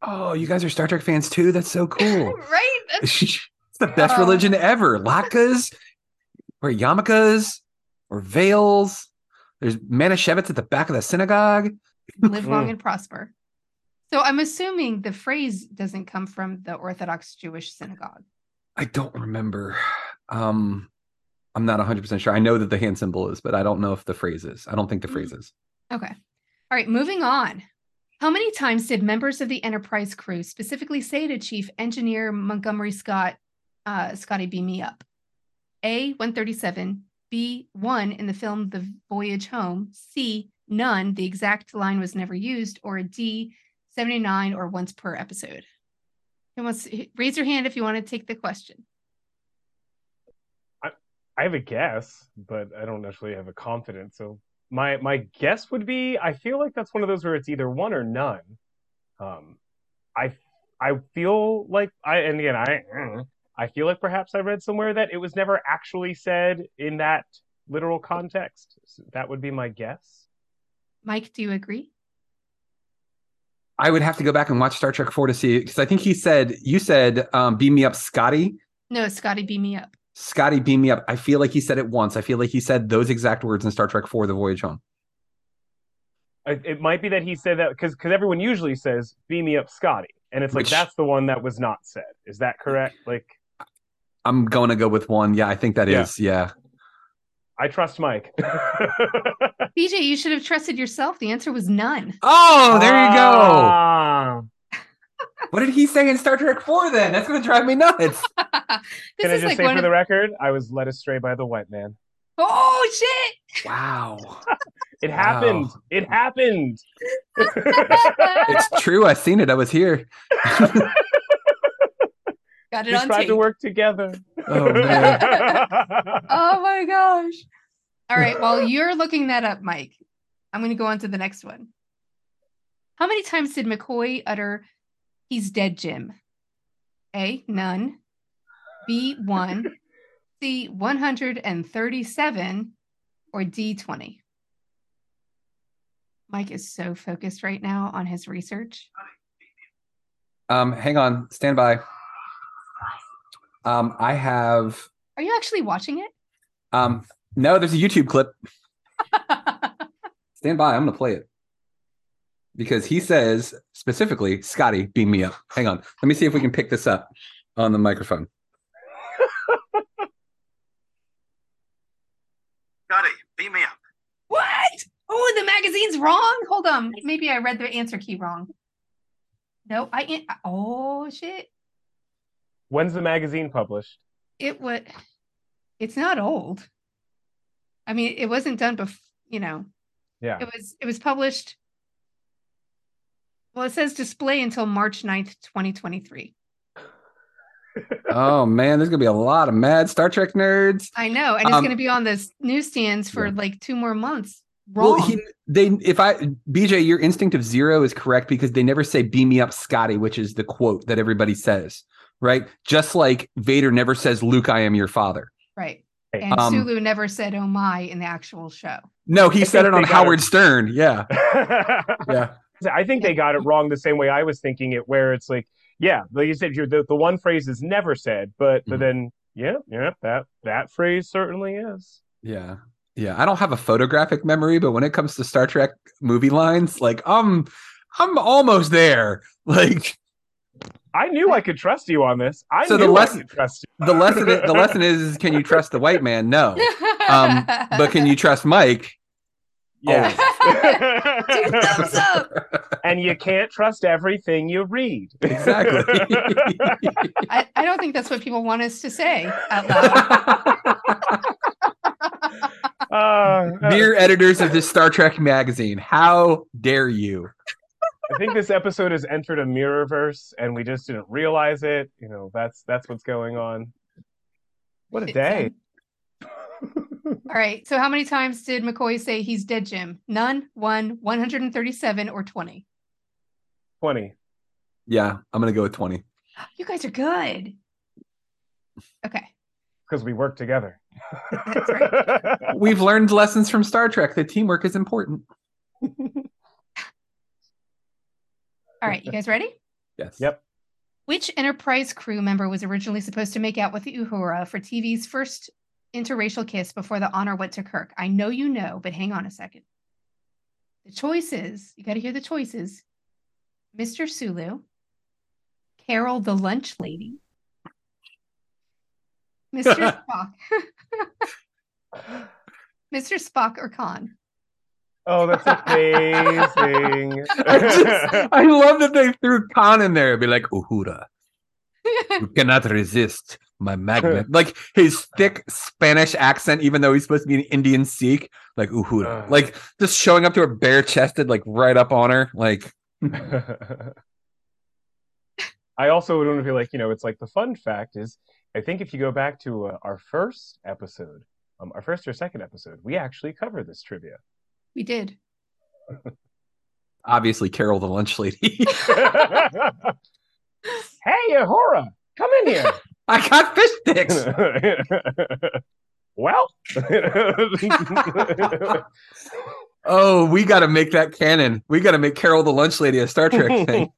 Oh, you guys are Star Trek fans too. That's so cool. [LAUGHS] right? That's- [LAUGHS] it's the best Oh. religion ever. Latkes or yarmulkes or veils. There's Manischewitz at the back of the synagogue. live long [LAUGHS] and prosper. So I'm assuming the phrase doesn't come from the Orthodox Jewish synagogue. I don't remember. Um, I'm not 100 percent sure. I know that the hand symbol is, but I don't know if the phrase is. I don't think the Mm. phrase is. Okay. All right, moving on. How many times did members of the Enterprise crew specifically say to Chief Engineer Montgomery Scott, uh, Scotty, beam me up? A, 137, B, 1 in the film The Voyage Home, C, none, the exact line was never used, or D, 79 or once per episode? Who wants raise your hand if you want to take the question. I have a guess, but I don't actually have a confidence. So my my guess would be I feel like that's one of those where it's either one or none. Um, I I feel like I and again I I feel like perhaps I read somewhere that it was never actually said in that literal context. So that would be my guess. Mike, do you agree? I would have to go back and watch Star Trek 4 to see because I think he said you said um, beam me up, Scotty. No, Scotty, beam me up. Scotty, beam me up. I feel like he said it once. I feel like he said those exact words in Star Trek 4, The Voyage Home. It, it might be that he said that because because everyone usually says "beam me up, Scotty," and it's like Which- that's the one that was not said. Is that correct? Like I'm going to go with one. Yeah, I think that is. Yeah. yeah. I trust Mike. [LAUGHS] BJ, you should have trusted yourself. The answer was none. Oh, there you go. Ah. [LAUGHS] What did he say in Star Trek 4 then? That's going to drive me nuts. [LAUGHS] this Can I is just like say one for of the record, I was led astray by the white man. Oh shit! wow. It Wow. happened. It happened. It's true. I seen it. I was here. Got it we on tried tape. to work together. Oh, man. [LAUGHS] Oh my gosh! All right, while you're looking that up, Mike, I'm going to go on to the next one. How many times did McCoy utter "He's dead, Jim"? A. None. B. One. C. 137. Or D. 20. Mike is so focused right now on his research. Um, hang on. Stand by. Um, I have Are you actually watching it? um no, there's a YouTube clip. [LAUGHS] Stand by. I'm gonna play it. Because he says specifically, Scotty, beam me up. Hang on. Let me see if we can pick this up on the microphone. [LAUGHS] Scotty, beam me up. What? Oh, the magazine's wrong. Hold on. Maybe I read the answer key wrong. No, I. Oh shit! When's the magazine published? It would. It's not old. I mean, it wasn't done before. You know, Yeah. it was. It was published. Well, it says display until March 9th, 2023. [LAUGHS] Oh man, there's gonna be a lot of mad Star Trek nerds. I know, and it's Um, going to be on the newsstands for yeah. like two more months. Wrong. Well, he, they if I BJ, your instinct of zero is correct because they never say "beam me up, Scotty," which is the quote that everybody says, right? Just like Vader never says, "Luke, I am your father." right. Hey, And um, Sulu never said "Oh my" in the actual show. No, he I said it on Howard it. Stern. Yeah, [LAUGHS] yeah. yeah. I think they got it wrong the same way I was thinking it, where it's like, yeah, like you said, you're, the the one phrase is never said, but but Mhm. then yeah, yeah, that that phrase certainly is. Yeah. Yeah. I don't have a photographic memory, but when it comes to Star Trek movie lines, like I'm I'm almost there. [LAUGHS] Like I knew I could trust you on this. I So the knew lesson- I could trust you. the lesson i- the lesson is, is can you trust the white man? No. Um, but can you trust Mike? Yeah. [LAUGHS] Thumbs up. and you can't trust everything you read. Exactly. I, I don't think that's what people want us to say out loud. [LAUGHS] Uh, Dear editors of this Star Trek magazine, how dare you? I think this episode has entered a mirrorverse, and we just didn't realize it. You know, that's that's what's going on. What a um, day! All right. So, how many times did McCoy say he's dead, Jim? None, one, 137, or 20? Twenty. Yeah, I'm gonna go with 20. [GASPS] You guys are good. Okay. because we work together. That's right. [LAUGHS] We've learned lessons from Star Trek that teamwork is important. [LAUGHS] All right. You guys ready? [LAUGHS] Yes. Yep. Which Enterprise crew member was originally supposed to make out with Uhura for TV's first interracial kiss before the honor went to Kirk? I know you know, but hang on a second. The choices, you got to hear the choices Mr. Sulu, Carol the lunch lady, Mr. [LAUGHS] Spock. [LAUGHS] Mr. Spock or Khan? Oh, that's amazing. [LAUGHS] I, just, I love that they threw Khan in there. It'd be like Uhura. You [LAUGHS] cannot resist my magnet. like his thick Spanish accent, even though he's supposed to be an Indian Sikh, like Uhura. Uh. like just showing up to her bare chested, like right up on her. Like [LAUGHS] I also would want to feel like, you know, it's like the fun fact is, I think if you go back to uh, our first episode, um, our first or second episode, we actually covered this trivia. We did. [LAUGHS] obviously Carol the lunch lady. [LAUGHS] hey, Ahura, come in here. [LAUGHS] I got fish sticks. well, Oh, we got to make that canon. We got to make Carol the lunch lady a Star Trek thing.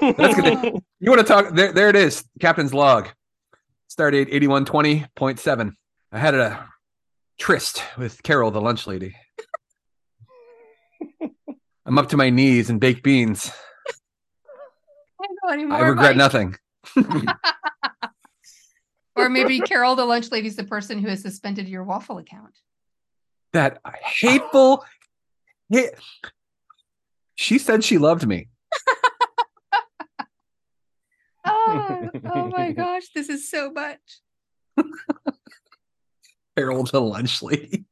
That's gonna. You want to talk? There, there it is. Captain's log. Stardate eighty one twenty point seven. I had a tryst with Carol the lunch lady. I'm up to my knees in baked beans. I don't anymore. I regret Mike. nothing. [LAUGHS] [LAUGHS] Or maybe Carol, the lunch lady is the person who has suspended your waffle account. That hateful. hit. She said she loved me. [LAUGHS] Oh, oh my gosh, this is so much. Carol the lunch lady.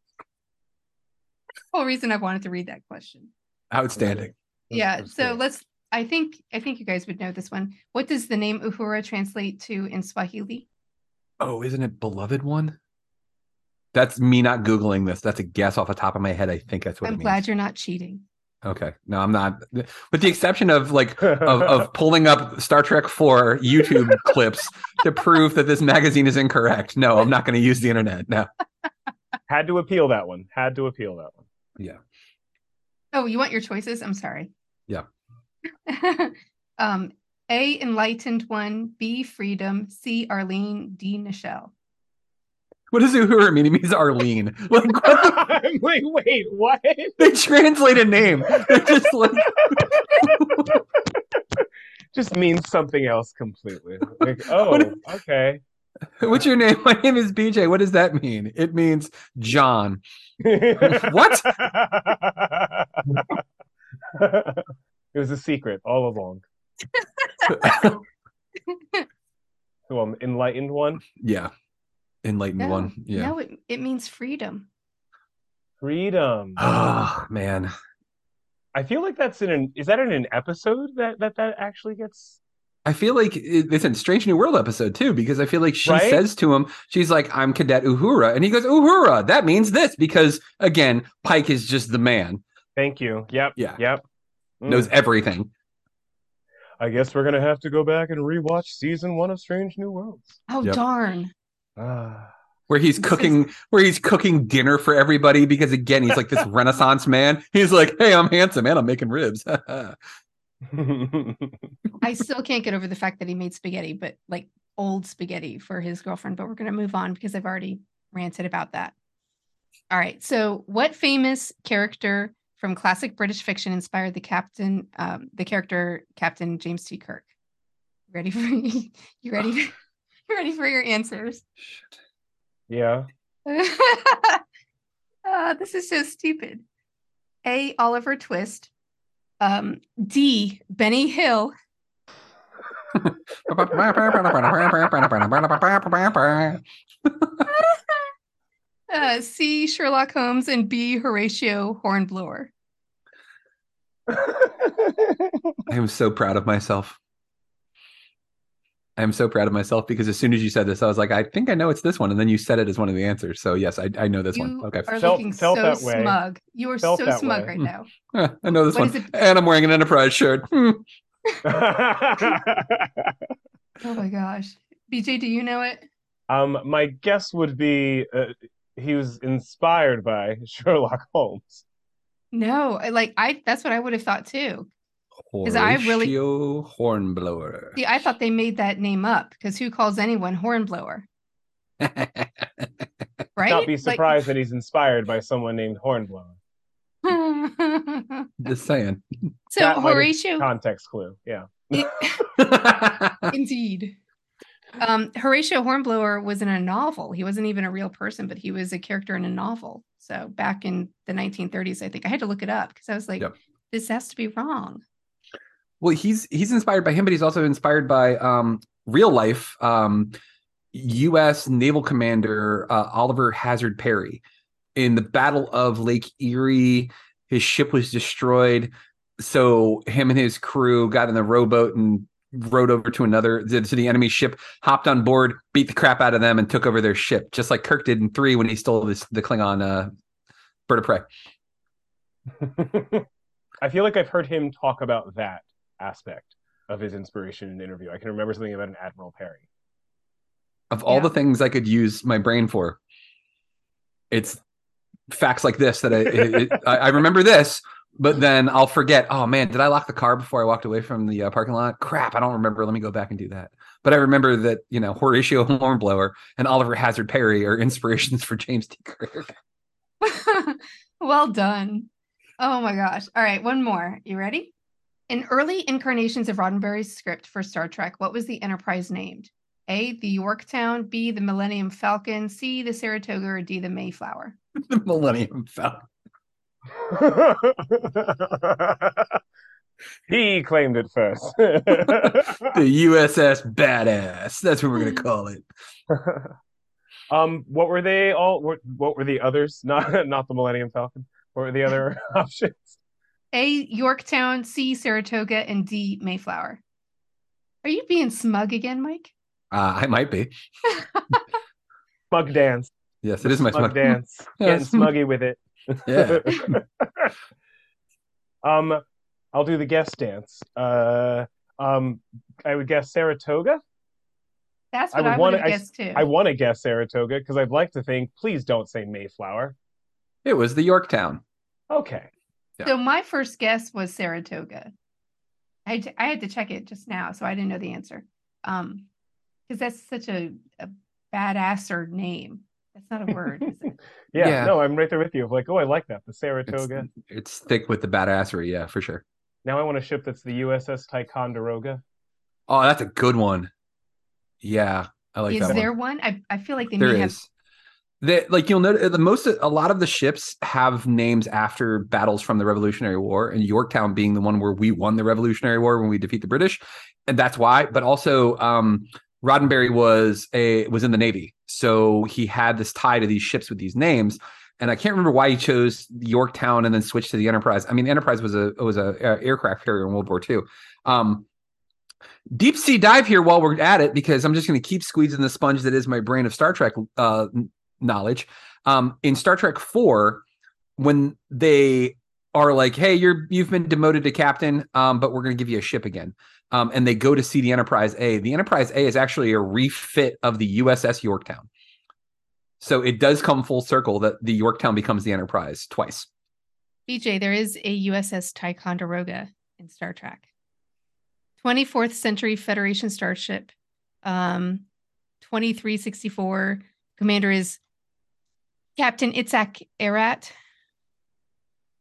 Whole reason I wanted to read that question. Outstanding. Yeah, mm, so let's. I think I think you guys would know this one. What does the name Uhura translate to in Swahili? Oh, isn't it beloved one? That's me not googling this. That's a guess off the top of my head. I think that's what I'm it means. glad you're not cheating. Okay, no, I'm not. With the exception of like of, of [LAUGHS] pulling up Star Trek 4 YouTube [LAUGHS] clips to prove that this magazine is incorrect. No, I'm not going to use the internet. No. Had to appeal that one. Had to appeal that one. Yeah. Oh, you want your choices? I'm sorry. Yeah. [LAUGHS] um, A. Enlightened one. B. Freedom. C. Arlene. D. Nichelle. What does Uhura mean? It means Arlene. [LAUGHS] Like what the, [LAUGHS] I'm like, wait, what? they translate a name. They're just like Just means something else completely. Like, oh, What- okay. What's your name? [LAUGHS] My name is BJ. What does that mean? It means John. what? it was a secret all along. [LAUGHS] So I'm enlightened one. Yeah. Enlightened No, one. Yeah. No, it, it means freedom. Freedom. Oh man. I feel like that's in an is that in an episode that that that actually gets I feel like it- it's in Strange New World episode too, because I feel like she Right? says to him, she's like, I'm Cadet Uhura. And he goes, Uhura, that means this, because again, Pike is just the man, Thank you. Yep. Yeah. Yep. Mm. knows everything. I guess we're gonna have to go back and rewatch season one of Strange New Worlds. Oh Yep. darn! Ah. Where he's cooking, where he's cooking dinner for everybody, because again, he's like this [LAUGHS] Renaissance man. He's like, Hey, I'm handsome and I'm making ribs. [LAUGHS] I [LAUGHS] still can't get over the fact that he made spaghetti, but like old spaghetti for his girlfriend. But we're gonna move on because I've already ranted about that. All right. So, what famous character from classic British fiction inspired the captain, um, the character Captain James T. Kirk? Ready for [LAUGHS] you? Ready? For, you ready for your answers? yeah. uh, [LAUGHS] this is so stupid. A. Oliver Twist. Um, D. Benny Hill. [LAUGHS] Uh, C. Sherlock Holmes. And B. Horatio Hornblower. [LAUGHS] I am so proud of myself. I am so proud of myself because as soon as you said this, I was like, I think I know it's this one. And then you said it as one of the answers. So yes, I, I know this one. You Okay. are Felt- looking felt so that way. smug. You are Felt so smug way. right now. [LAUGHS] I know this What one. And I'm wearing an Enterprise shirt. Hmm. [LAUGHS] Oh my gosh. BJ, do you know it? um, my guess would be uh, he was inspired by [LAUGHS] Sherlock Holmes. No, I- like I that's what I would have thought too. 'Cause I really- Horatio Hornblower. See, I thought they made that name up because who calls anyone hornblower? [LAUGHS] Right? Not be Like- surprised that he's inspired by someone named Hornblower. [LAUGHS] Just saying. so That might Horatio Context clue. Yeah. [LAUGHS] indeed. Um, Horatio Hornblower was in a novel. He wasn't even a real person, but he was a character in a novel. So back in the 1930s, I think I had to look it up because I was like, Yep. this has to be wrong. Well, he's he's inspired by him, but he's also inspired by um, real life um, U.S. naval commander uh, Oliver Hazard Perry. In the Battle of Lake Erie, his ship was destroyed, so him and his crew got in the rowboat and rowed over to another to the enemy ship, hopped on board, beat the crap out of them, and took over their ship, just like Kirk did in three when he stole this the Klingon uh, bird of prey. [LAUGHS] I feel like I've heard him talk about that aspect of his inspiration in an interview. I can remember something about an Admiral Perry. Of all Yeah. the things I could use my brain for, it's facts like this that I it, it, I, I remember this, but then I'll forget. Oh man, did I lock the car before I walked away from the uh, parking lot? Crap, I don't remember. Let me go back and do that. But I remember that you know Horatio Hornblower and Oliver Hazard Perry are inspirations for James T. Kirk. [LAUGHS] well done. Oh my gosh. All right, one more. You ready? In early incarnations of Roddenberry's script for Star Trek, what was the Enterprise named? A, the Yorktown, B, the Millennium Falcon, C, the Saratoga, or D, the Mayflower? [LAUGHS] the Millennium Falcon. [LAUGHS] he claimed it first. [LAUGHS] The USS Badass. That's what we're gonna call it. um, what were they all? What, what were the others? Not not the Millennium Falcon. What were the other options? A, Yorktown, C, Saratoga, and D, Mayflower. Are you being smug again, Mike? Uh, I might be. [LAUGHS] Smug dance. Yes, it is my smug smug dance. [LAUGHS] Yes. Getting smuggy with it. [LAUGHS] Yeah. um, I'll do the guest dance. Uh, um, I would guess Saratoga. That's what I would would, wanna- guess I- too. I want to guess Saratoga because I'd like to think. Please don't say Mayflower. It was the Yorktown. Okay. Yeah. So my first guess was Saratoga. I had to, I had to check it just now, so I didn't know the answer. Um, because that's such a, a badasser name. That's not a word, is it? [LAUGHS] Yeah, Yeah. No, I'm right there with you. Of like, oh, I like that. The Saratoga. it's thick with the badassery, yeah, for sure. Now I want a ship that's the USS Ticonderoga. Oh, that's a good one. Yeah, I like is that there one. one? I, I feel like they There may have is. That like you'll notice the most a lot of the ships have names after battles from the Revolutionary War, and Yorktown being the one where we won the Revolutionary War when we defeat the British, and that's why. But also, um, Roddenberry was a was in the Navy, so he had this tie to these ships with these names. And I can't remember why he chose Yorktown and then switched to the Enterprise. I mean, the Enterprise was a was a, a aircraft carrier in World War II. Um, deep sea dive here while we're at it because I'm just going to keep squeezing the sponge that is my brain of Star Trek uh, knowledge. Um, in Star Trek Four, when they are like, "Hey, you're you've been demoted to captain, um, but we're going to give you a ship again," um, and they go to see the Enterprise A. The Enterprise A is actually a refit of the USS Yorktown. So it does come full circle that the Yorktown becomes the Enterprise twice. BJ, there is a USS Ticonderoga in Star Trek. 24th century Federation starship. Um, 2364. Commander is Captain Itzhak Erat.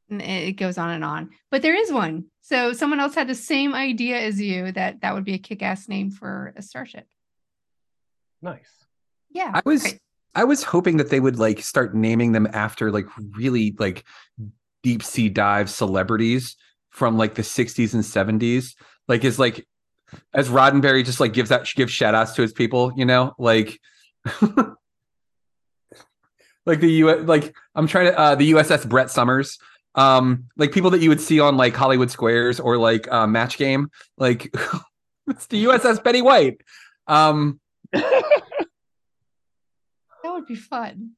And it goes on and on. But there is one. So someone else had the same idea as you that that would be a kick-ass name for a starship. Nice. Yeah. I was great. I was hoping that they would like start naming them after like really like deep sea dive celebrities from like the 60s and 70s. Like is like as Roddenberry just like gives that gives shout outs to his people, you know, like [LAUGHS] like the U like I'm trying to uh the USS Brett Somers. Um like people that you would see on like Hollywood Squares or like uh match game. Like [LAUGHS] it's the USS Betty White. Um [LAUGHS] That would be fun.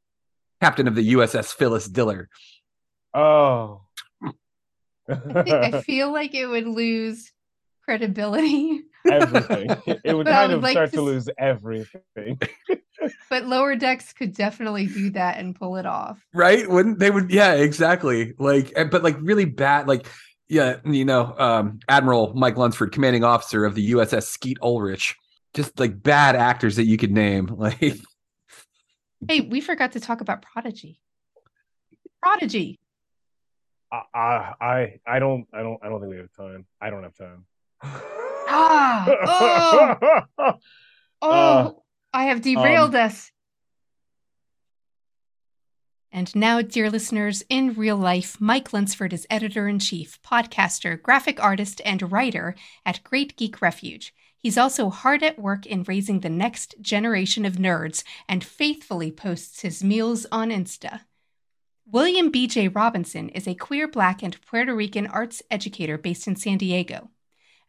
captain of the USS Phyllis Diller. Oh. I, think, I [LAUGHS] feel like it would lose credibility. Everything. It would But kind would of like start to to lose everything. [LAUGHS] But lower decks could definitely do that and pull it off. right wouldn't they would yeah exactly like but like really bad like yeah you know um admiral mike lunsford commanding officer of the uss skeet ulrich just like bad actors that you could name [LAUGHS] like Hey, we forgot to talk about Prodigy. Prodigy. I, I, I, I don't, I don't, I don't think we have time. I don't have time. [LAUGHS] Ah, [LAUGHS] Oh, Uh, I have derailed um, us. And now, dear listeners, in real life, Mike Lunsford is editor in chief, podcaster, graphic artist, and writer at Great Geek Refuge. He's also hard at work in raising the next generation of nerds and faithfully posts his meals on Insta. William B.J. Robinson is a queer Black and Puerto Rican arts educator based in San Diego.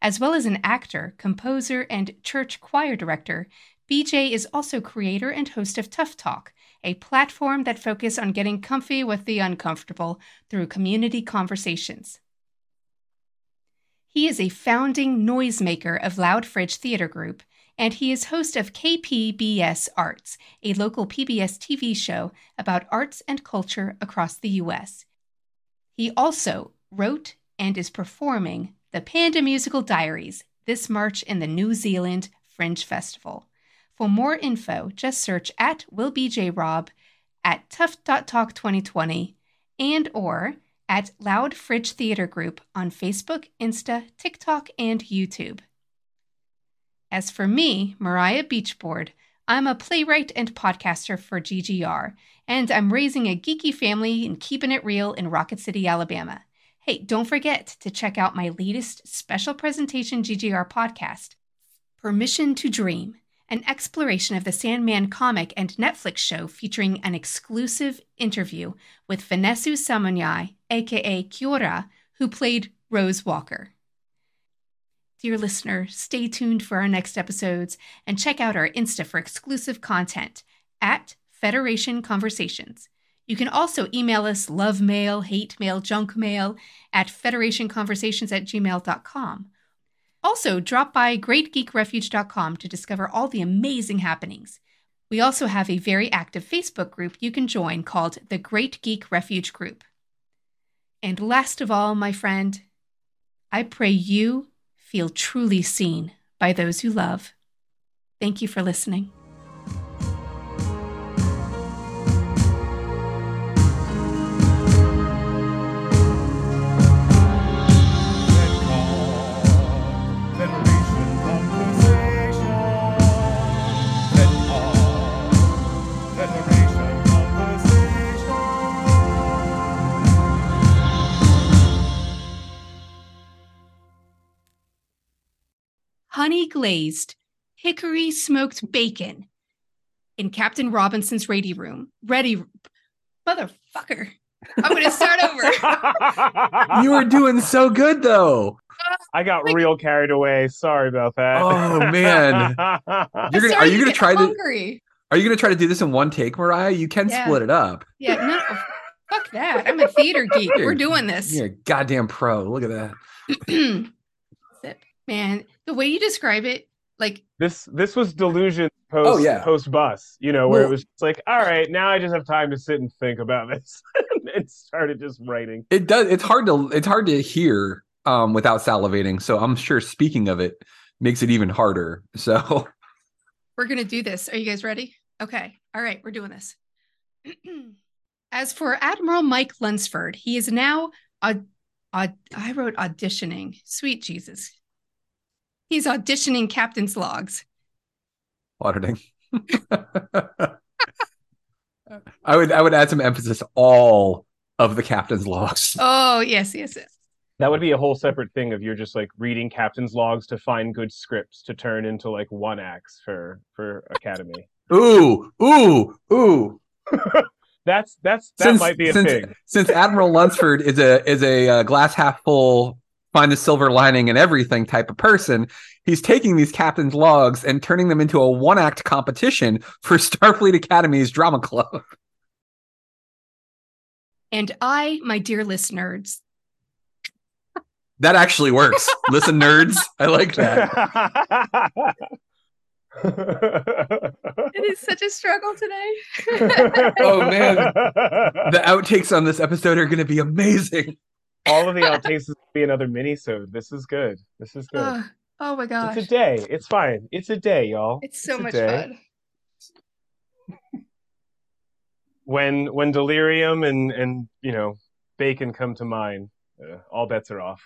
As well as an actor, composer, and church choir director, BJ is also creator and host of Tough Talk, a platform that focuses on getting comfy with the uncomfortable through community conversations. He is a founding noisemaker of Loud Fridge Theater Group, and he is host of KPBS Arts, a local PBS TV show about arts and culture across the U.S. He also wrote and is performing the Panda Musical Diaries this March in the New Zealand Fringe Festival. For more info, just search at WillBJRob at Tough.Talk 2020 and or at Loud Fridge Theater Group on Facebook, Insta, TikTok, and YouTube. As for me, Mariah Beachboard, I'm a playwright and podcaster for GGR, and I'm raising a geeky family and keeping it real in Rocket City, Alabama. Hey, don't forget to check out my latest special presentation GGR podcast, Permission to Dream, an exploration of the Sandman comic and Netflix show featuring an exclusive interview with Vanessa Samunyai, aka Kyo Ra, who played Rose Walker. Dear listener, stay tuned for our next episodes and check out our Insta for exclusive content at Federation Conversations. You can also email us love mail, hate mail, junk mail at federationconversations at gmail.com. Also, drop by greatgeekrefuge.com to discover all the amazing happenings. We also have a very active Facebook group you can join called the Great Geek Refuge Group. And last of all, my friend, I pray you feel truly seen by those you love. Thank you for listening. Honey glazed hickory smoked bacon in Captain Robinson's ready room. Ready, motherfucker. I'm going to start over. [LAUGHS] You were doing so good though. I got real carried away. Sorry about that. Oh, man. [LAUGHS] You're gonna, are you gonna get try to hungry. are you gonna try to do this in one take, Mariah? You can Yeah. split it up. Yeah, no, fuck that. I'm a theater geek. You're- We're doing this. You're a goddamn pro. Look at that. [CLEARS THROAT] Sip. Man, the way you describe it, like, this this was delusion post Oh, yeah. post bus, you know, where Well- it was just like, all right, now I just have time to sit and think about this, [LAUGHS] and started just writing. It does. It's hard to. It's hard to hear um, without salivating. So I'm sure speaking of it makes it even harder. So [LAUGHS] we're going to do this. Are you guys ready? Okay. All right. We're doing this. [CLEARS THROAT] As for Admiral Mike Lunsford, he is now, aud- aud- I wrote auditioning. Sweet Jesus. He's auditioning captain's logs. auditing. I would. I would add some emphasis. All of the captain's logs. Oh, yes, yes, yes. That would be a whole separate thing of you're just like reading captain's logs to find good scripts to turn into like one acts for for Academy. Ooh, ooh, ooh. [LAUGHS] That's that's that since, might be a since, thing. Since Admiral Lunsford is a is a uh, glass half full, find the silver lining and everything type of person, he's taking these captain's logs and turning them into a one act competition for [LAUGHS] Starfleet Academy's drama club. And I, my dear listeners, That actually works. [LAUGHS] Listen, nerds, I like that. it is such a struggle today. [LAUGHS] Oh, man. The outtakes on this episode are going to be amazing. All of the outtakes gonna be another mini so This is good. This is good. oh, oh my gosh. It's a day. It's fine. It's a day, y'all. It's so It's much fun. When when delirium and and you know bacon come to mind, uh, all bets are off.